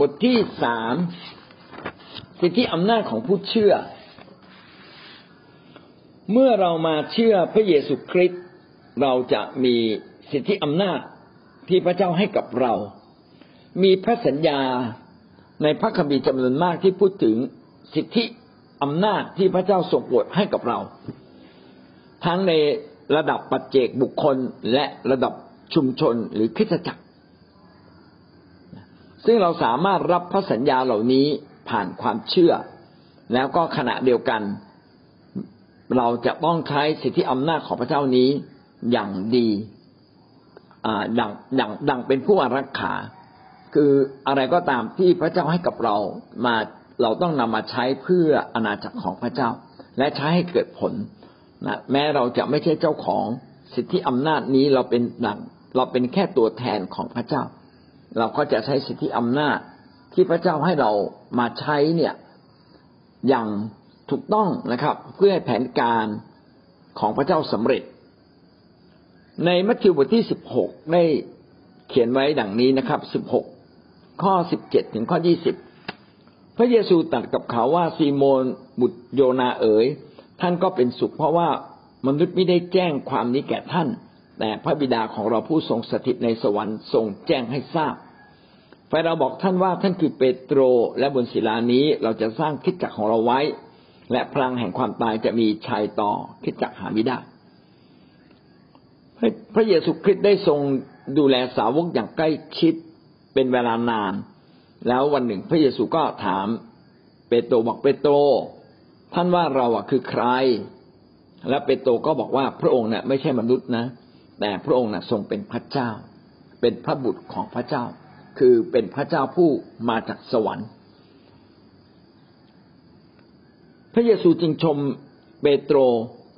บทที่สามสิทธิอำนาจของผู้เชื่อ เมื่อเรามาเชื่อพระเยซูคริสต์เราจะมีสิทธิอำนาจที่พระเจ้าให้กับเรา มีพระสัญญาในพระคัมภีร์จำนวนมากที่พูดถึงสิทธิอำนาจที่พระเจ้าทรงโปรดให้กับเรา ทั้งในระดับปัจเจกบุคคลและระดับชุมชนหรือคริสตจักร ซึ่งเราสามารถรับพระสัญญาเหล่านี้ผ่านความเชื่อ แล้วก็ขณะเดียวกัน เราจะต้องใช้สิทธิอำนาจของพระเจ้านี้อย่างดีดังดังดังเป็นผู้อารักขา คืออะไรก็ตามที่พระเจ้าให้กับเรามาเราต้องนำมาใช้เพื่ออาณาจักรของพระเจ้า และใช้ให้เกิดผลนะแม้เราจะไม่ใช่เจ้าของสิทธิอำนาจนี้เราเป็นดังเราเป็นแค่ตัวแทนของพระเจ้า เราก็จะใช้สิทธิอำนาจที่พระเจ้าให้เรามาใช้เนี่ยอย่างถูกต้องนะครับ เพื่อให้แผนการของพระเจ้าสำเร็จ ในมัทธิวบทที่สิบหกได้เขียนไว้ดังนี้นะครับสิบหกข้อสิบเจ็ดถึงข้อยี่สิบพระเยซูตรัสกับเขาว่าซีโมนบุตรโยนาเอ๋ยท่านก็เป็นสุขเพราะว่ามนุษย์ไม่ได้แจ้งความนี้แก่ท่าน แต่พระบิดาของเราผู้ทรงสถิตในสวรรค์ทรงแจ้งให้ทราบไฟเราบอกท่านว่าท่านคือเปโตรและบนศิลานี้เราจะสร้างคิดจักรของเราไว้ และพลังแห่งความตายจะมีชัยต่อคิดจักรหาไม่ได้พระเยซูคริสต์ได้ทรงดูแลสาวกอย่างใกล้ชิดเป็นเวลานาน แล้ววันหนึ่งพระเยซูก็ถาม เปโตรบอกเปโตรท่านว่าเราอะคือใคร และเปโตรก็บอกว่าพระองค์เนี่ยไม่ใช่มนุษย์นะ แต่พระองค์น่ะทรงเป็นพระเจ้า เป็นพระบุตรของพระเจ้า คือเป็นพระเจ้าผู้มาจากสวรรค์ พระเยซูจึงชมเปโตร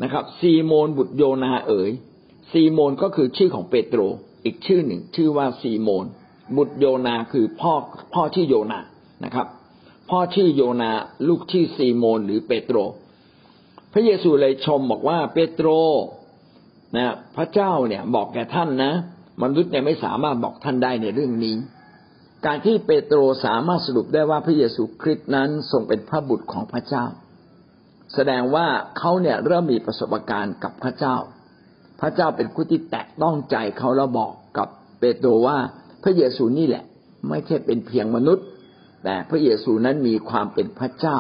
นะครับ ซีโมนบุตรโยนาเอ๋ยซีโมนก็คือชื่อของเปโตร อีกชื่อหนึ่ง ชื่อว่าซีโมน บุตรโยนาคือพ่อพ่อชื่อโยนานะครับ พ่อชื่อโยนาลูกชื่อซีโมนหรือเปโตร พระเยซูเลยชมบอกว่าเปโตร นะพระเจ้าเนี่ยบอกแก่ท่านนะ มนุษย์เนี่ยไม่สามารถบอกท่านได้ในเรื่องนี้ การที่เปโตรสามารถสรุปได้ว่าพระเยซูคริสต์นั้นทรงเป็นพระบุตรของพระเจ้า แสดงว่าเขาเนี่ยเริ่มมีประสบการณ์กับพระเจ้า พระเจ้าเป็นผู้ที่แตะต้องใจเขาแล้วบอกกับเปโตรว่าพระเยซูนี่แหละ ไม่ใช่เป็นเพียงมนุษย์ แต่พระเยซูนั้นมีความเป็นพระเจ้า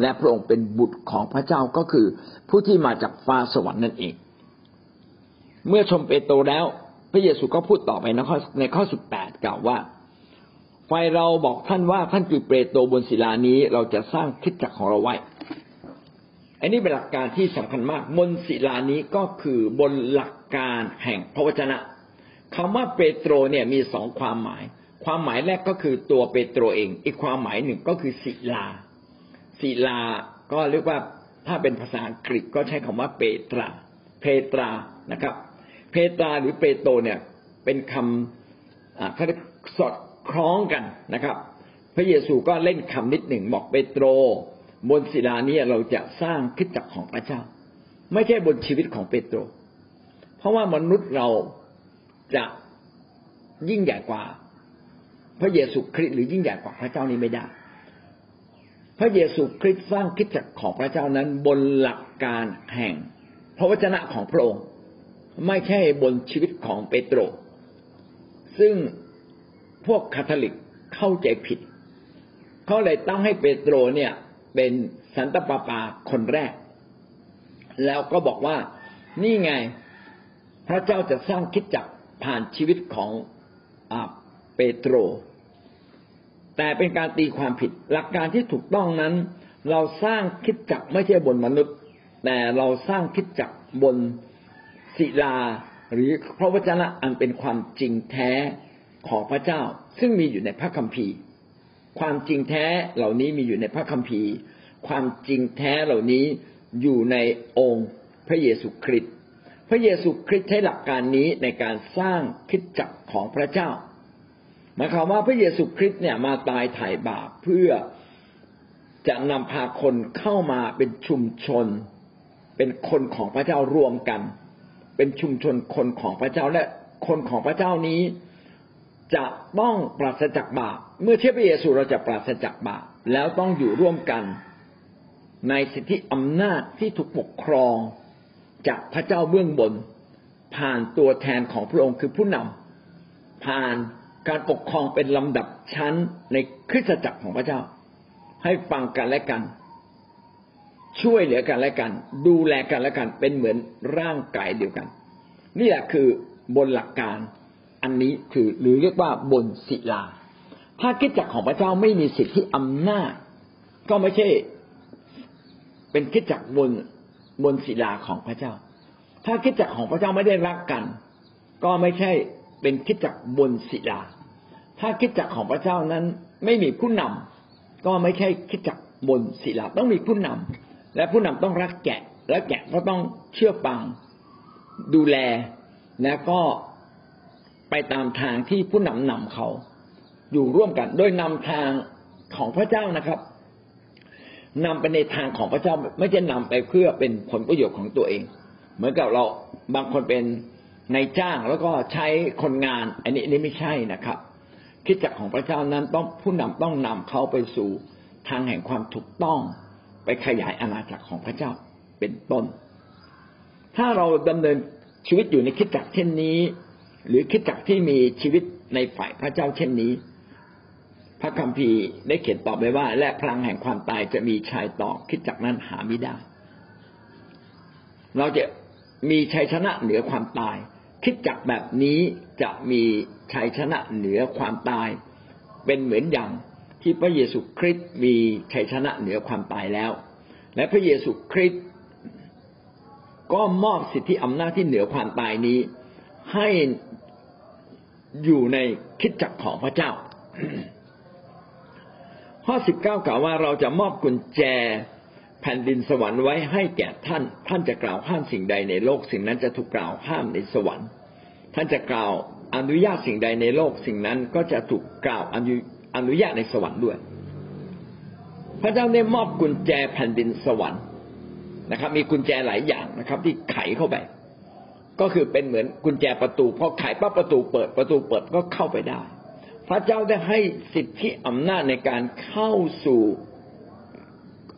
และพระองค์เป็นบุตรของพระเจ้าก็คือผู้ที่มาจากฟ้าสวรรค์นั่นเอง เมื่อชมเปโตรแล้ว พระเยซูก็พูดต่อไปในข้อในข้อสิบแปดกล่าวว่าไฟเราบอกท่านว่าท่านคือเปโตรบนศิลานี้เราจะสร้างคิดจักรของเราไว้ อันนี้เป็นหลักการที่สำคัญมาก บนศิลานี้ก็คือบนหลักการแห่งพระวจนะคำว่าเปโตรเนี่ยมีสองความหมาย ความหมายแรกก็คือตัวเปโตรเอง อีกความหมายหนึ่งก็คือศิลา ศิลาก็เรียกว่าถ้าเป็นภาษาอังกฤษก็ใช้คำว่าเปตรา เพตรานะครับ เพตราหรือเปโตรเนี่ยเป็นคำเขาเรียกสอดคล้องกันนะครับ พระเยซูก็เล่นคำนิดหนึ่งบอกเปโตร บนศิลานี้เราจะสร้างคิดจักรของพระเจ้า ไม่ใช่บนชีวิตของเปโตร เพราะว่ามนุษย์เราจะยิ่งใหญ่กว่า พระเยซูคริสต์หรือยิ่งใหญ่กว่าพระเจ้านี้ไม่ได้ พระเยซูคริสต์สร้างคิดจักรของพระเจ้านั้นบนหลักการแห่งพระวจนะของพระองค์ ไม่ใช่บนชีวิตของเปโตร ซึ่งพวกคาทอลิกเข้าใจผิด เขาเลยตั้งให้เปโตรเนี่ย เป็นสันตปาปาคนแรก แล้วก็บอกว่านี่ไง พระเจ้าจะสร้างคิดจักผ่านชีวิตของอเปโตร แต่เป็นการตีความผิดหลักการที่ถูกต้องนั้น เราสร้างคิดจักไม่ใช่บนมนุษย์ แต่เราสร้างคิดจักบน ศิลา หรือพระวจนะอันเป็นความจริงแท้ของพระเจ้า ซึ่งมีอยู่ในพระคัมภีร์ ความจริงแท้เหล่านี้มีอยู่ในพระคัมภีร์ ความจริงแท้เหล่านี้อยู่ในองค์พระเยซูคริสต์พระเยซูคริสต์ใช้หลักการนี้ในการสร้างคิดจักของพระเจ้าหมายความว่าพระเยซูคริสต์เนี่ยมาตายไถ่บาปเพื่อจะนำพาคนเข้ามาเป็นชุมชน เป็นคนของพระเจ้ารวมกัน เป็นชุมชนคนของพระเจ้าและคนของพระเจ้านี้ จะต้องปราศจากบาปเมื่อเทียบพระเยซูเราจะปราศจากบาปแล้วต้องอยู่ร่วมกัน ในสิทธิอำนาจที่ถูกปกครองจากพระเจ้าเบื้องบน ผ่านตัวแทนของพระองค์คือผู้นำผ่านการปกครองเป็นลำดับชั้นในคริสตจักรของพระเจ้า ให้ฟังกันและกัน ช่วยเหลือกันและกัน ดูแลกันและกันเป็นเหมือนร่างกายเดียวกัน นี่แหละคือบนหลักการอันนี้คือหรือเรียกว่าบนศิลา ถ้าคิดจักรของพระเจ้าไม่มีสิทธิอำนาจ ก็ไม่ใช่ เป็นคิดจักรบนบนศิลาของพระเจ้า ถ้าคิดจักรของพระเจ้าไม่ได้รักกัน ก็ไม่ใช่เป็นคิดจักรบนศิลา ถ้าคิดจักรของพระเจ้านั้นไม่มีผู้นำก็ไม่ใช่คิดจักรบนศิลาต้องมีผู้นำ และผู้นำต้องรักแกะ และแกะก็ต้องเชื่อฟังดูแล และก็ไปตามทางที่ผู้นำนำเขา อยู่ร่วมกัน โดยนำทางของพระเจ้านะครับนำไปในทางของพระเจ้าไม่ใช่นำไปเพื่อเป็นผลประโยชน์ของตัวเอง เหมือนกับเราบางคนเป็นนายจ้างแล้วก็ใช้คนงาน อันนี้อันนี้ไม่ใช่นะครับคิดจักของพระเจ้านั้นต้องผู้นำต้องนำเขาไปสู่ทางแห่งความถูกต้อง ไปขยายอาณาจักรของพระเจ้าเป็นต้น ถ้าเราดำเนินชีวิตอยู่ในคิดจักเช่นนี้ หรือคิดจักที่มีชีวิตในฝ่ายพระเจ้าเช่นนี้ พระคัมภีร์ได้เขียนตอบไว้ว่า และพลังแห่งความตายจะมีชายต่อคิดจักนั้นหาไม่ได้ เราจะมีชัยชนะเหนือความตาย คิดจักแบบนี้จะมีชัยชนะเหนือความตาย เป็นเหมือนอย่าง ที่พระเยซูคริสต์มีชัยชนะเหนือความตายแล้ว และพระเยซูคริสต์ก็มอบสิทธิอำนาจที่เหนือความตายนี้ ให้อยู่ในคิดจักรของพระเจ้า ข้อสิบเก้ากล่าวว่าเราจะมอบกุญแจแผ่นดินสวรรค์ไว้ให้แก่ท่าน ท่านจะกล่าวห้ามสิ่งใดในโลก สิ่งนั้นจะถูกกล่าวห้ามในสวรรค์ ท่านจะกล่าวอนุญาตสิ่งใดในโลก สิ่งนั้นก็จะถูกกล่าวอนุ อนุญาตในสวรรค์ด้วย พระเจ้าได้มอบกุญแจแผ่นดินสวรรค์นะครับ มีกุญแจหลายอย่างนะครับ ที่ไขเข้าไป ก็คือเป็นเหมือนกุญแจประตูพอไขปั๊บประตูเปิดประตูเปิดก็เข้าไปได้ พระเจ้าได้ให้สิทธิอำนาจในการเข้าสู่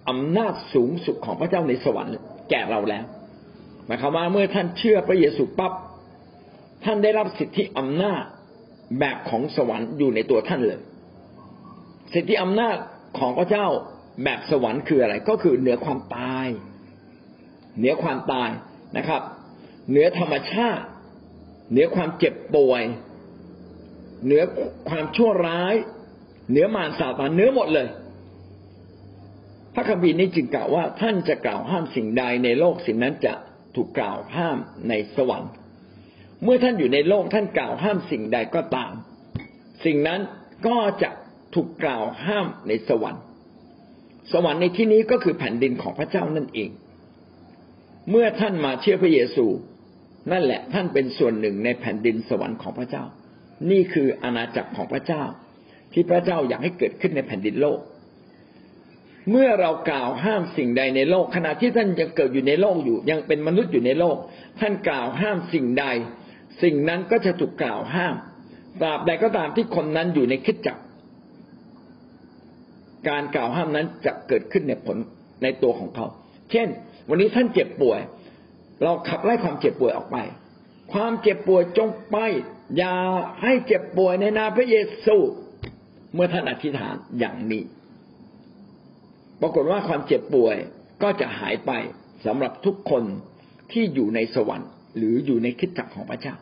อำนาจสูงสุดของพระเจ้าในสวรรค์ แก่เราแล้วหมายความว่าเมื่อท่านเชื่อพระเยซูปั๊บท่านได้รับสิทธิอำนาจแบบของสวรรค์อยู่ในตัวท่านเลย สิทธิอำนาจของพระเจ้าแบบสวรรค์คืออะไร ก็คือเหนือความตาย เหนือความตายนะครับ เหนือธรรมชาติ เหนือความเจ็บป่วย เหนือความชั่วร้าย เหนือมารซาตานเหนือหมดเลย พระคัมภีร์นี้จึงกล่าวว่าท่านจะกล่าวห้ามสิ่งใดในโลกสิ่งนั้นจะถูกกล่าวห้ามในสวรรค์ เมื่อท่านอยู่ในโลกท่านกล่าวห้ามสิ่งใดก็ตาม สิ่งนั้นก็จะ ถูกกล่าวห้ามในสวรรค์ สวรรค์ในที่นี้ก็คือแผ่นดินของพระเจ้านั่นเอง เมื่อท่านมาเชื่อพระเยซู นั่นแหละท่านเป็นส่วนหนึ่งในแผ่นดินสวรรค์ของพระเจ้า นี่คืออาณาจักรของพระเจ้า ที่พระเจ้าอยากให้เกิดขึ้นในแผ่นดินโลก เมื่อเรากล่าวห้ามสิ่งใดในโลก ขณะที่ท่านยังเกิดอยู่ในโลกอยู่ ยังเป็นมนุษย์อยู่ในโลก ท่านกล่าวห้ามสิ่งใด สิ่งนั้นก็จะถูกกล่าวห้ามตราบใดก็ตามที่คนนั้นอยู่ในคิดจัก การกล่าวห้ามนั้นจะเกิดขึ้นในผลในตัวของเขา เช่น วันนี้ท่านเจ็บป่วย เราขับไล่ความเจ็บป่วยออกไป ความเจ็บป่วยจงไป อย่าให้เจ็บป่วยในนามพระเยซู เมื่อท่านอธิษฐานอย่างนี้ ปรากฏว่าความเจ็บป่วยก็จะหายไปสำหรับทุกคนที่อยู่ในสวรรค์ หรืออยู่ในคิดจักรของพระเจ้า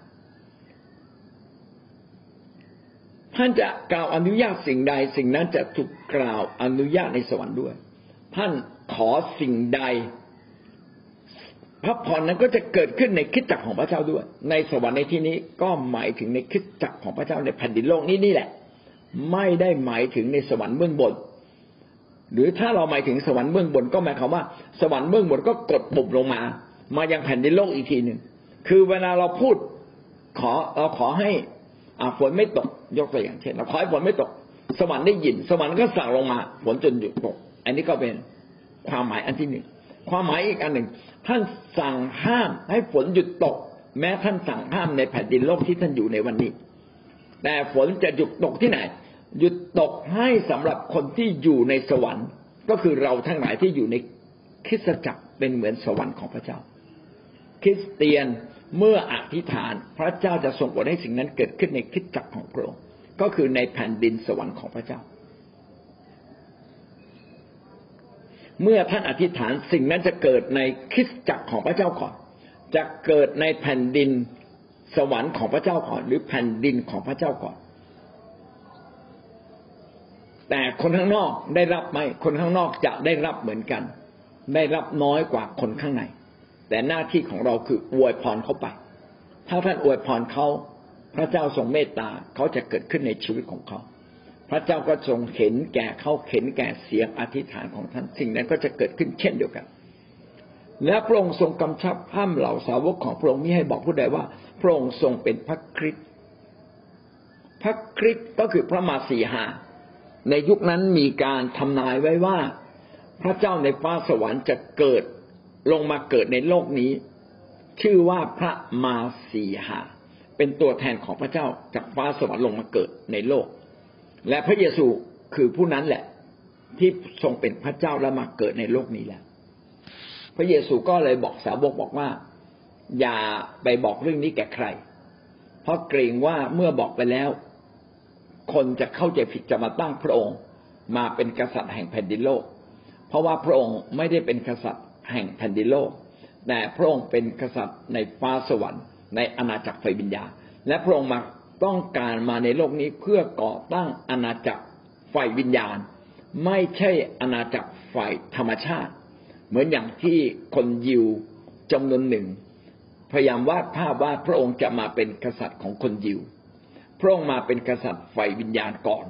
ท่านจะกล่าวอนุญาตสิ่งใด สิ่งนั้นจะถูกกล่าวอนุญาตในสวรรค์ด้วย ท่านขอสิ่งใด พระพรนั้นก็จะเกิดขึ้นในคิดจักรของพระเจ้าด้วย ในสวรรค์ในที่นี้ก็หมายถึงในคิดจักรของพระเจ้าในแผ่นดินโลกนี้นี่แหละ ไม่ได้หมายถึงในสวรรค์เบื้องบน หรือถ้าเราหมายถึงสวรรค์เบื้องบนก็หมายความว่า สวรรค์เบื้องบนก็กดปุ่มลงมา มายังแผ่นดินโลกอีกทีหนึ่งคือเวลาเราพูดขอเราขอให้ ฝนไม่ตกยกตัวอย่างเช่นเราขอให้ฝนไม่ตก สวรรค์ได้ยิน สวรรค์ก็สั่งลงมาฝนจนหยุดตก อันนี้ก็เป็นความหมายอันที่หนึ่งความหมายอีกอันหนึ่ง ท่านสั่งห้ามให้ฝนหยุดตก แม้ท่านสั่งห้ามในแผ่นดินโลกที่ท่านอยู่ในวันนี้ แต่ฝนจะหยุดตกที่ไหน หยุดตกให้สำหรับคนที่อยู่ในสวรรค์ ก็คือเราทั้งหลายที่อยู่ในคริสตจักรเป็นเหมือนสวรรค์ของพระเจ้า คริสเตียน เมื่ออธิษฐานพระเจ้าจะส่งผลให้สิ่งนั้นเกิดขึ้นในคริสตจักรของพระองค์ก็คือในแผ่นดินสวรรค์ของพระเจ้า เมื่อท่านอธิษฐานสิ่งนั้นจะเกิดในคริสตจักรของพระเจ้าก่อน จะเกิดในแผ่นดินสวรรค์ของพระเจ้าก่อน หรือแผ่นดินของพระเจ้าก่อน แต่คนข้างนอกได้รับไหมคนข้างนอกจะได้รับเหมือนกัน ได้รับน้อยกว่าคนข้างใน แต่หน้าที่ของเราคืออวยพรเขาไป ถ้าท่านอวยพรเขาพระเจ้าทรงเมตตาเขาจะเกิดขึ้นในชีวิตของเขา พระเจ้าก็ทรงเห็นแก่เขาเห็นแก่เสียงอธิษฐานของท่านสิ่งนั้นก็จะเกิดขึ้นเช่นเดียวกัน และพระองค์ทรงกำชับห้ามเหล่าสาวกของพระองค์มิให้บอกผู้ใดว่า พระองค์ทรงเป็นพระคริสต์พระคริสต์ก็คือพระมาสีหา ในยุคนั้นมีการทำนายไว้ว่า พระเจ้าในฟ้าสวรรค์จะเกิด ลงมาเกิดในโลกนี้ ชื่อว่าพระมาสีหา เป็นตัวแทนของพระเจ้าจากฟ้าสวรรค์ลงมาเกิดในโลก และพระเยซูคือผู้นั้นแหละ ที่ทรงเป็นพระเจ้าและมาเกิดในโลกนี้แล้ว พระเยซูก็เลยบอกสาวกบอกว่า อย่าไปบอกเรื่องนี้แก่ใคร เพราะเกรงว่าเมื่อบอกไปแล้ว คนจะเข้าใจผิดจะมาตั้งพระองค์ มาเป็นกษัตริย์แห่งแผ่นดินโลก เพราะว่าพระองค์ไม่ได้เป็นกษัตริย์ แห่งแผ่นดินโลก แต่พระองค์เป็นกษัตริย์ในฟ้าสวรรค์ ในอาณาจักรไฟวิญญาณ และพระองค์มาต้องการมาในโลกนี้เพื่อก่อตั้งอาณาจักรไฟวิญญาณ ไม่ใช่อาณาจักรไฟธรรมชาติ เหมือนอย่างที่คนยิวจำนวนหนึ่ง พยายามวาดภาพว่าพระองค์จะมาเป็นกษัตริย์ของคนยิว พระองค์มาเป็นกษัตริย์ไฟวิญญาณก่อน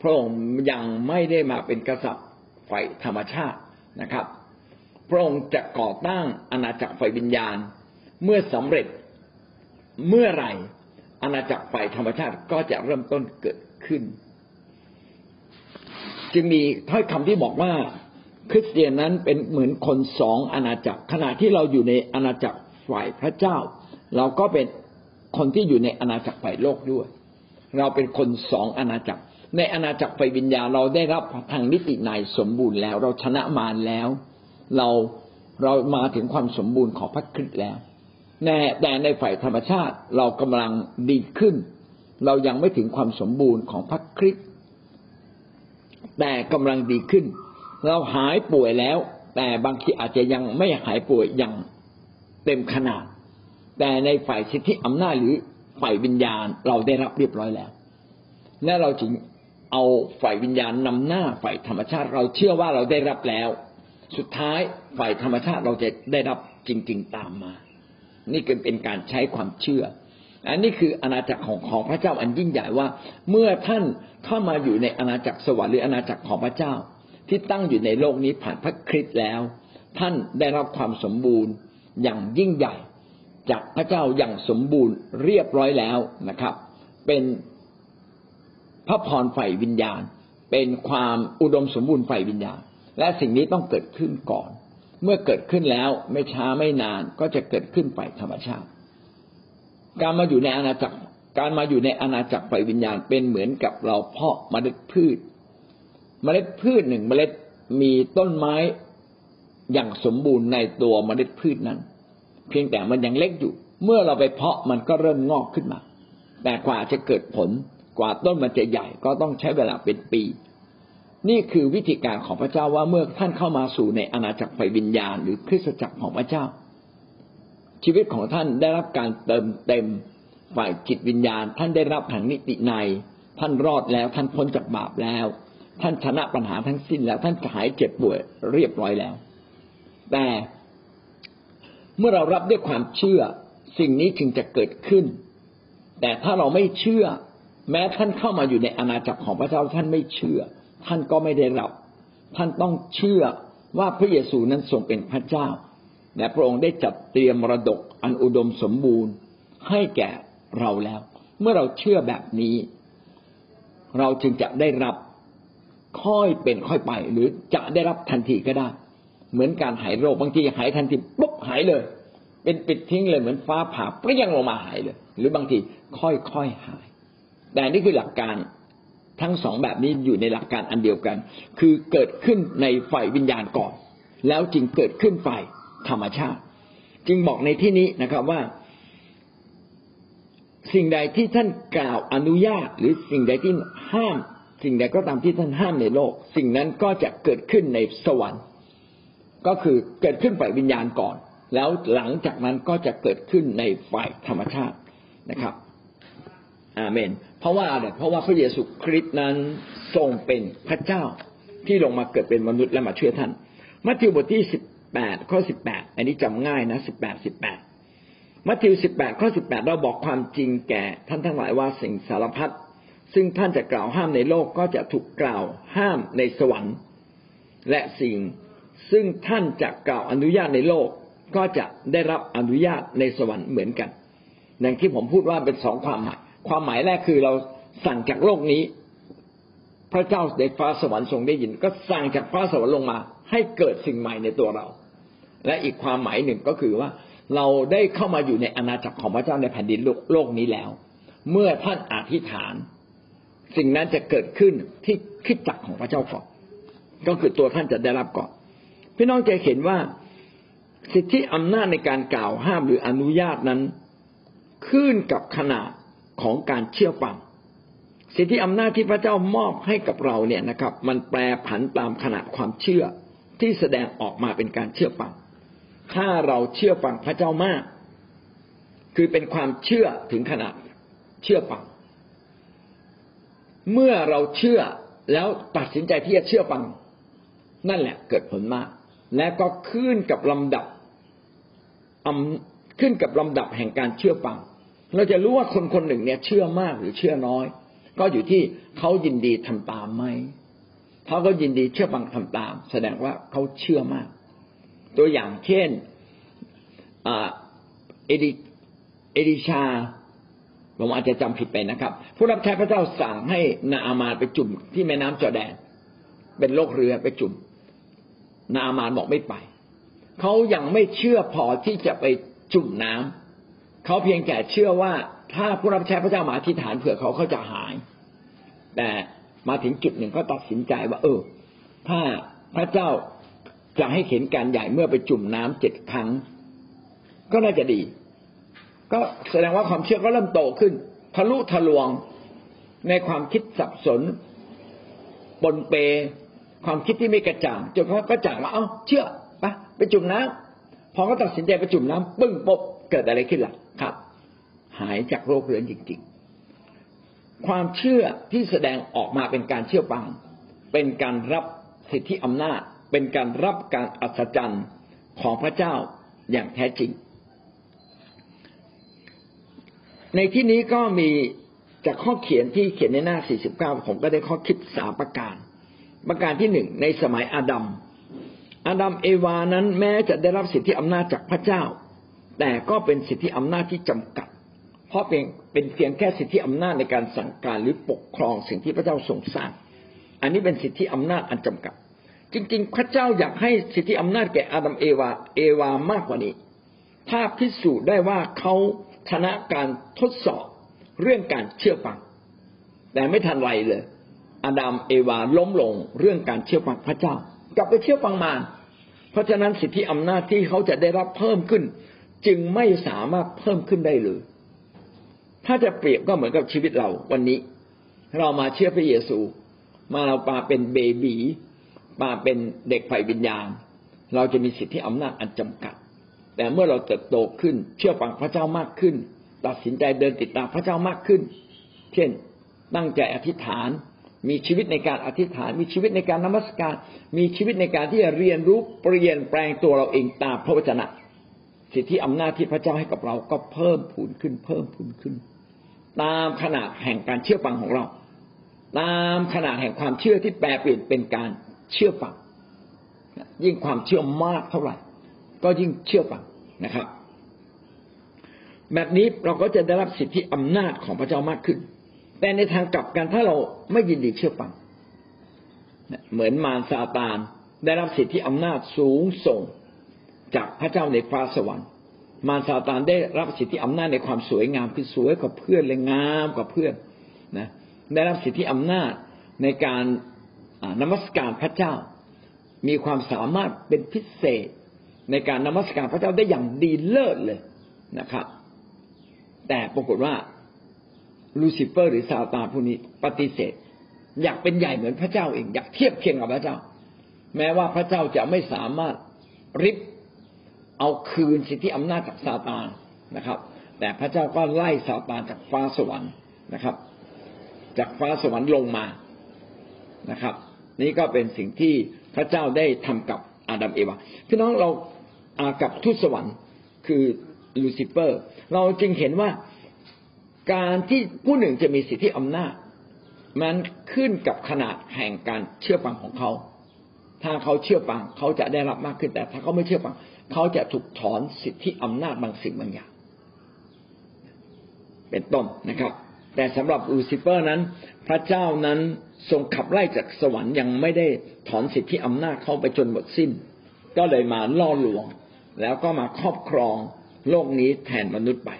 พระองค์ยังไม่ได้มาเป็นกษัตริย์ไฟธรรมชาตินะครับ พระองค์จะก่อตั้งอาณาจักรไฟวิญญาณ เมื่อสำเร็จเมื่อไหร่อาณาจักรฝ่ายธรรมชาติก็จะเริ่มต้นเกิดขึ้น จึงมีถ้อยคำที่บอกว่าคริสเตียนนั้นเป็นเหมือนคนสองอาณาจักร ขณะที่เราอยู่ในอาณาจักรฝ่ายพระเจ้า เราก็เป็นคนที่อยู่ในอาณาจักรฝ่ายโลกด้วย เราเป็นคนสองอาณาจักร ในอาณาจักรฝ่ายวิญญาณเราได้รับทางนิติในสมบูรณ์แล้ว เราชนะมารแล้ว เราเรามาถึงความสมบูรณ์ของพระคริสต์แล้วแต่ในฝ่ายธรรมชาติเรากำลังดีขึ้น เรายังไม่ถึงความสมบูรณ์ของพระคริสต์แต่กำลังดีขึ้น เราหายป่วยแล้ว แต่บางทีอาจจะยังไม่หายป่วยอย่างเต็มขนาด แต่ในฝ่ายสิทธิอำนาจหรือฝ่ายวิญญาณเราได้รับเรียบร้อยแล้วและเราจึงเอาฝ่ายวิญญาณนำหน้าฝ่ายธรรมชาติ เราเชื่อว่าเราได้รับแล้ว สุดท้ายฝ่ายธรรมชาติเราจะได้รับจริง ๆตามมา นี่ก็เป็นการใช้ความเชื่อ อันนี้คืออาณาจักรของของพระเจ้าอันยิ่งใหญ่ว่า เมื่อท่านเข้ามาอยู่ในอาณาจักรสวรรค์หรืออาณาจักรของพระเจ้า ที่ตั้งอยู่ในโลกนี้ผ่านพระคริสต์แล้ว ท่านได้รับความสมบูรณ์อย่างยิ่งใหญ่ จากพระเจ้าอย่างสมบูรณ์เรียบร้อยแล้วนะครับ เป็นพระพรฝ่ายวิญญาณ เป็นความอุดมสมบูรณ์ฝ่ายวิญญาณ และสิ่งนี้ต้องเกิดขึ้นก่อน เมื่อเกิดขึ้นแล้วไม่ช้าไม่นานก็จะเกิดขึ้นไปธรรมชาติ การมาอยู่ในอาณาจักร การมาอยู่ในอาณาจักรไฟวิญญาณเป็นเหมือนกับเราเพาะเมล็ดพืช เมล็ดพืชหนึ่งเมล็ดมีต้นไม้อย่างสมบูรณ์ในตัวเมล็ดพืชนั้น เพียงแต่มันยังเล็กอยู่ เมื่อเราไปเพาะมันก็เริ่มงอกขึ้นมา แต่กว่าจะเกิดผลกว่าต้นมันจะใหญ่ก็ต้องใช้เวลาเป็นปี นี่คือวิธีการของพระเจ้าว่าเมื่อท่านเข้ามาสู่ในอาณาจักรไฟวิญญาณ หรือคริสตจักรของพระเจ้า ชีวิตของท่านได้รับการเติมเต็มฝ่ายจิตวิญญาณ ท่านได้รับทางนิติในท่านรอดแล้ว ท่านพ้นจากบาปแล้ว ท่านชนะปัญหาทั้งสิ้นแล้ว ท่านหายเจ็บป่วยเรียบร้อยแล้ว แต่เมื่อเรารับด้วยความเชื่อสิ่งนี้จึงจะเกิดขึ้น แต่ถ้าเราไม่เชื่อ แม้ท่านเข้ามาอยู่ในอาณาจักรของพระเจ้าท่านไม่เชื่อ ท่านก็ไม่ได้รับ ท่านต้องเชื่อว่าพระเยซูนั้นทรงเป็นพระเจ้า และพระองค์ได้จัดเตรียมมรดกอันอุดมสมบูรณ์ให้แก่เราแล้ว เมื่อเราเชื่อแบบนี้ เราจึงจะได้รับค่อยเป็นค่อยไป หรือจะได้รับทันทีก็ได้ เหมือนการหายโรคบางทีหายทันทีปุ๊บหายเลย เป็นปิดทิ้งเลยเหมือนฟ้าผ่าเปรี้ยงลงมาหายเลย หรือบางทีค่อยๆหาย แต่นี่คือหลักการ ทั้งสองแบบนี้อยู่ในหลักการอันเดียวกัน คือเกิดขึ้นในฝ่ายวิญญาณก่อน แล้วจึงเกิดขึ้นฝ่ายธรรมชาติ จึงบอกในที่นี้นะครับว่า สิ่งใดที่ท่านกล่าวอนุญาต หรือสิ่งใดที่ห้าม สิ่งใดก็ตามที่ท่านห้ามในโลก สิ่งนั้นก็จะเกิดขึ้นในสวรรค์ ก็คือเกิดขึ้นฝ่ายวิญญาณก่อน แล้วหลังจากนั้นก็จะเกิดขึ้นในฝ่ายธรรมชาตินะครับ อาเมน เพราะว่าอะไรเพราะว่าพระเยซูคริสต์นั้นทรงเป็นพระเจ้าที่ลงมาเกิดเป็นมนุษย์และมาช่วยท่าน มัทธิวบทที่สิบแปดข้อสิบแปดอันนี้จำง่ายนะสิบแปดสิบแปดมัทธิวสิบแปดข้อสิบแปดเราบอกความจริงแก่ท่านทั้งหลายว่าสิ่งสารพัดซึ่งท่านจะกล่าวห้ามในโลกก็จะถูกกล่าวห้ามในสวรรค์ และสิ่งซึ่งท่านจะกล่าวอนุญาตในโลกก็จะได้รับอนุญาตในสวรรค์เหมือนกัน อย่างที่ผมพูดว่าเป็นสองความหมาย ความหมายแรกคือเราสั่งจากโลกนี้ พระเจ้าในฟ้าสวรรค์ทรงได้ยิน ก็สั่งจากฟ้าสวรรค์ลงมา ให้เกิดสิ่งใหม่ในตัวเรา และอีกความหมายหนึ่งก็คือว่า เราได้เข้ามาอยู่ในอาณาจักรของพระเจ้าในแผ่นดินโลกนี้แล้ว เมื่อท่านอธิษฐาน สิ่งนั้นจะเกิดขึ้นที่คิดจักของพระเจ้าก่อนก็คือตัวท่านจะได้รับก่อนพี่น้องจะเห็นว่าสิทธิอำนาจในการกล่าวห้ามหรืออนุญาตนั้นขึ้นกับขนาด ของการเชื่อฟังสิทธิอำนาจที่พระเจ้ามอบให้กับเราเนี่ยนะครับ มันแปรผันตามขนาดความเชื่อที่แสดงออกมาเป็นการเชื่อฟัง ถ้าเราเชื่อฟังพระเจ้ามาก คือเป็นความเชื่อถึงขนาดเชื่อฟัง เมื่อเราเชื่อแล้วตัดสินใจที่จะเชื่อฟัง นั่นแหละเกิดผลมาก และก็ขึ้นกับลำดับขึ้นกับลำดับแห่งการเชื่อฟัง เราจะรู้ว่าคนคนหนึ่งเนี่ยเชื่อมากหรือเชื่อน้อย ก็อยู่ที่เขายินดีทำตามไหมเขาก็ยินดีเชื่อฟังทำตาม แสดงว่าเขาเชื่อมาก ตัวอย่างเช่นเอดิเอดิชาผมอาจจะจำผิดไปนะครับ ผู้รับใช้พระเจ้าสั่งให้นาอามาไปจุ่มที่แม่น้ำจอแดน เป็นโลกเรือไปจุ่ม นาอามาบอกไม่ไป เขายังไม่เชื่อพอที่จะไปจุ่มน้ำ เขาเพียงแต่เชื่อว่าถ้าผู้รับใช้พระเจ้ามาอธิษฐานเผื่อเขาเขาจะหาย แต่มาถึงจุดหนึ่งก็ตัดสินใจว่า เออ ถ้าพระเจ้าจะให้เห็นการใหญ่เมื่อไปจุ่มน้ำเจ็ดครั้ง ก็น่าจะดี ก็แสดงว่าความเชื่อก็เริ่มโตขึ้น ทะลุทะลวงในความคิดสับสนปนเป ความคิดที่ไม่กระจ่างจนเขากระจ่างว่าเอ้าเชื่อไปไปจุ่มน้ำพอเขาตัดสินใจไปจุ่มน้ำปึ้งปบเกิดอะไรขึ้นล่ะ ครับ หายจากโรคเรื้อนจริง ๆ ความเชื่อที่แสดงออกมาเป็นการเชื่อฟัง เป็นการรับสิทธิอำนาจ เป็นการรับการอัศจรรย์ของพระเจ้าอย่างแท้จริง ในที่นี้ก็มีจากข้อเขียนที่เขียนในหน้า 49 ผมก็ได้ข้อคิดสามประการ ประการที่หนึ่งในสมัยอาดัมอาดัมเอวานั้นแม้จะได้รับสิทธิอำนาจจากพระเจ้า แต่ก็เป็นสิทธิอำนาจที่จำกัด เพราะเป็นเป็นเพียงแค่สิทธิอำนาจในการสั่งการหรือปกครองสิ่งที่พระเจ้าทรงสร้าง อันนี้เป็นสิทธิอำนาจอันจำกัด จริง ๆ พระเจ้าอยากให้สิทธิอำนาจแก่อาดัมเอวาเอวามากกว่านี้ ถ้าพิสูจน์ได้ว่าเขาชนะการทดสอบเรื่องการเชื่อฟัง แต่ไม่ทันไรเลยอาดัมเอวาล้มลงเรื่องการเชื่อฟังพระเจ้ากลับไปเชื่อฟังมารเพราะฉะนั้นสิทธิอำนาจที่เขาจะได้รับเพิ่มขึ้น จึงไม่สามารถเพิ่มขึ้นได้เลยถ้าจะเปรียบก็เหมือนกับชีวิตเราวันนี้ เรามาเชื่อพระเยซู มาเราปาเป็นเบบีมาเป็นเด็กไฟวิญญาณ เราจะมีสิทธิอำนาจอันจำกัด แต่เมื่อเราเติบโตขึ้น เชื่อฟังพระเจ้ามากขึ้น ตัดสินใจเดินติดตามพระเจ้ามากขึ้น เช่น ตั้งใจอธิษฐาน มีชีวิตในการอธิษฐาน มีชีวิตในการนมัสการ มีชีวิตในการที่จะเรียนรู้เปลี่ยนแปลงตัวเราเองตามพระวจนะ สิทธิอำนาจที่พระเจ้าให้กับเราก็เพิ่มพูนขึ้น เพิ่มพูนขึ้น ตามขนาดแห่งการเชื่อฟังของเรา ตามขนาดแห่งความเชื่อที่แปลเปลี่ยนเป็นการเชื่อฟังยิ่งความเชื่อมากเท่าไหร่ ก็ยิ่งเชื่อฟังนะครับ แบบนี้เราก็จะได้รับสิทธิอำนาจของพระเจ้ามากขึ้น แต่ในทางกลับกันถ้าเราไม่ยินดีเชื่อฟังเหมือนมารซาตานได้รับสิทธิอำนาจสูงส่ง จากพระเจ้าในฟ้าสวรรค์ มารซาตานได้รับสิทธิอำนาจในความสวยงามคือสวยกว่าเพื่อนเลยงามกว่าเพื่อนนะได้รับสิทธิอำนาจในการนมัสการพระเจ้า มีความสามารถเป็นพิเศษในการนมัสการพระเจ้าได้อย่างดีเลิศเลยนะครับ แต่ปรากฏว่าลูซิเฟอร์หรือซาตานผู้นี้ปฏิเสธ อยากเป็นใหญ่เหมือนพระเจ้าเองอยากเทียบเคียงกับพระเจ้า แม้ว่าพระเจ้าจะไม่สามารถริบ เอาคืนสิทธิอำนาจจากซาตานนะครับ แต่พระเจ้าก็ไล่ซาตานจากฟ้าสวรรค์นะครับ จากฟ้าสวรรค์ลงมานะครับ นี่ก็เป็นสิ่งที่พระเจ้าได้ทำกับอาดัมเอวาพี่น้องเราอากับทูตสวรรค์คือลูซิเฟอร์ เราจึงเห็นว่าการที่ผู้หนึ่งจะมีสิทธิอำนาจ มันขึ้นกับขนาดแห่งการเชื่อฟังของเขา ถ้าเขาเชื่อฟังเขาจะได้รับมากขึ้นแต่ถ้าเขาไม่เชื่อฟัง เขาจะถูกถอนสิทธิอำนาจบางสิ่งบางอย่าง เป็นต้นนะครับ แต่สำหรับลูซิเฟอร์นั้น พระเจ้านั้นทรงขับไล่จากสวรรค์ยังไม่ได้ถอนสิทธิอำนาจเข้าไปจนหมดสิ้น ก็เลยมาล่อลวง แล้วก็มาครอบครองโลกนี้แทนมนุษย์ไป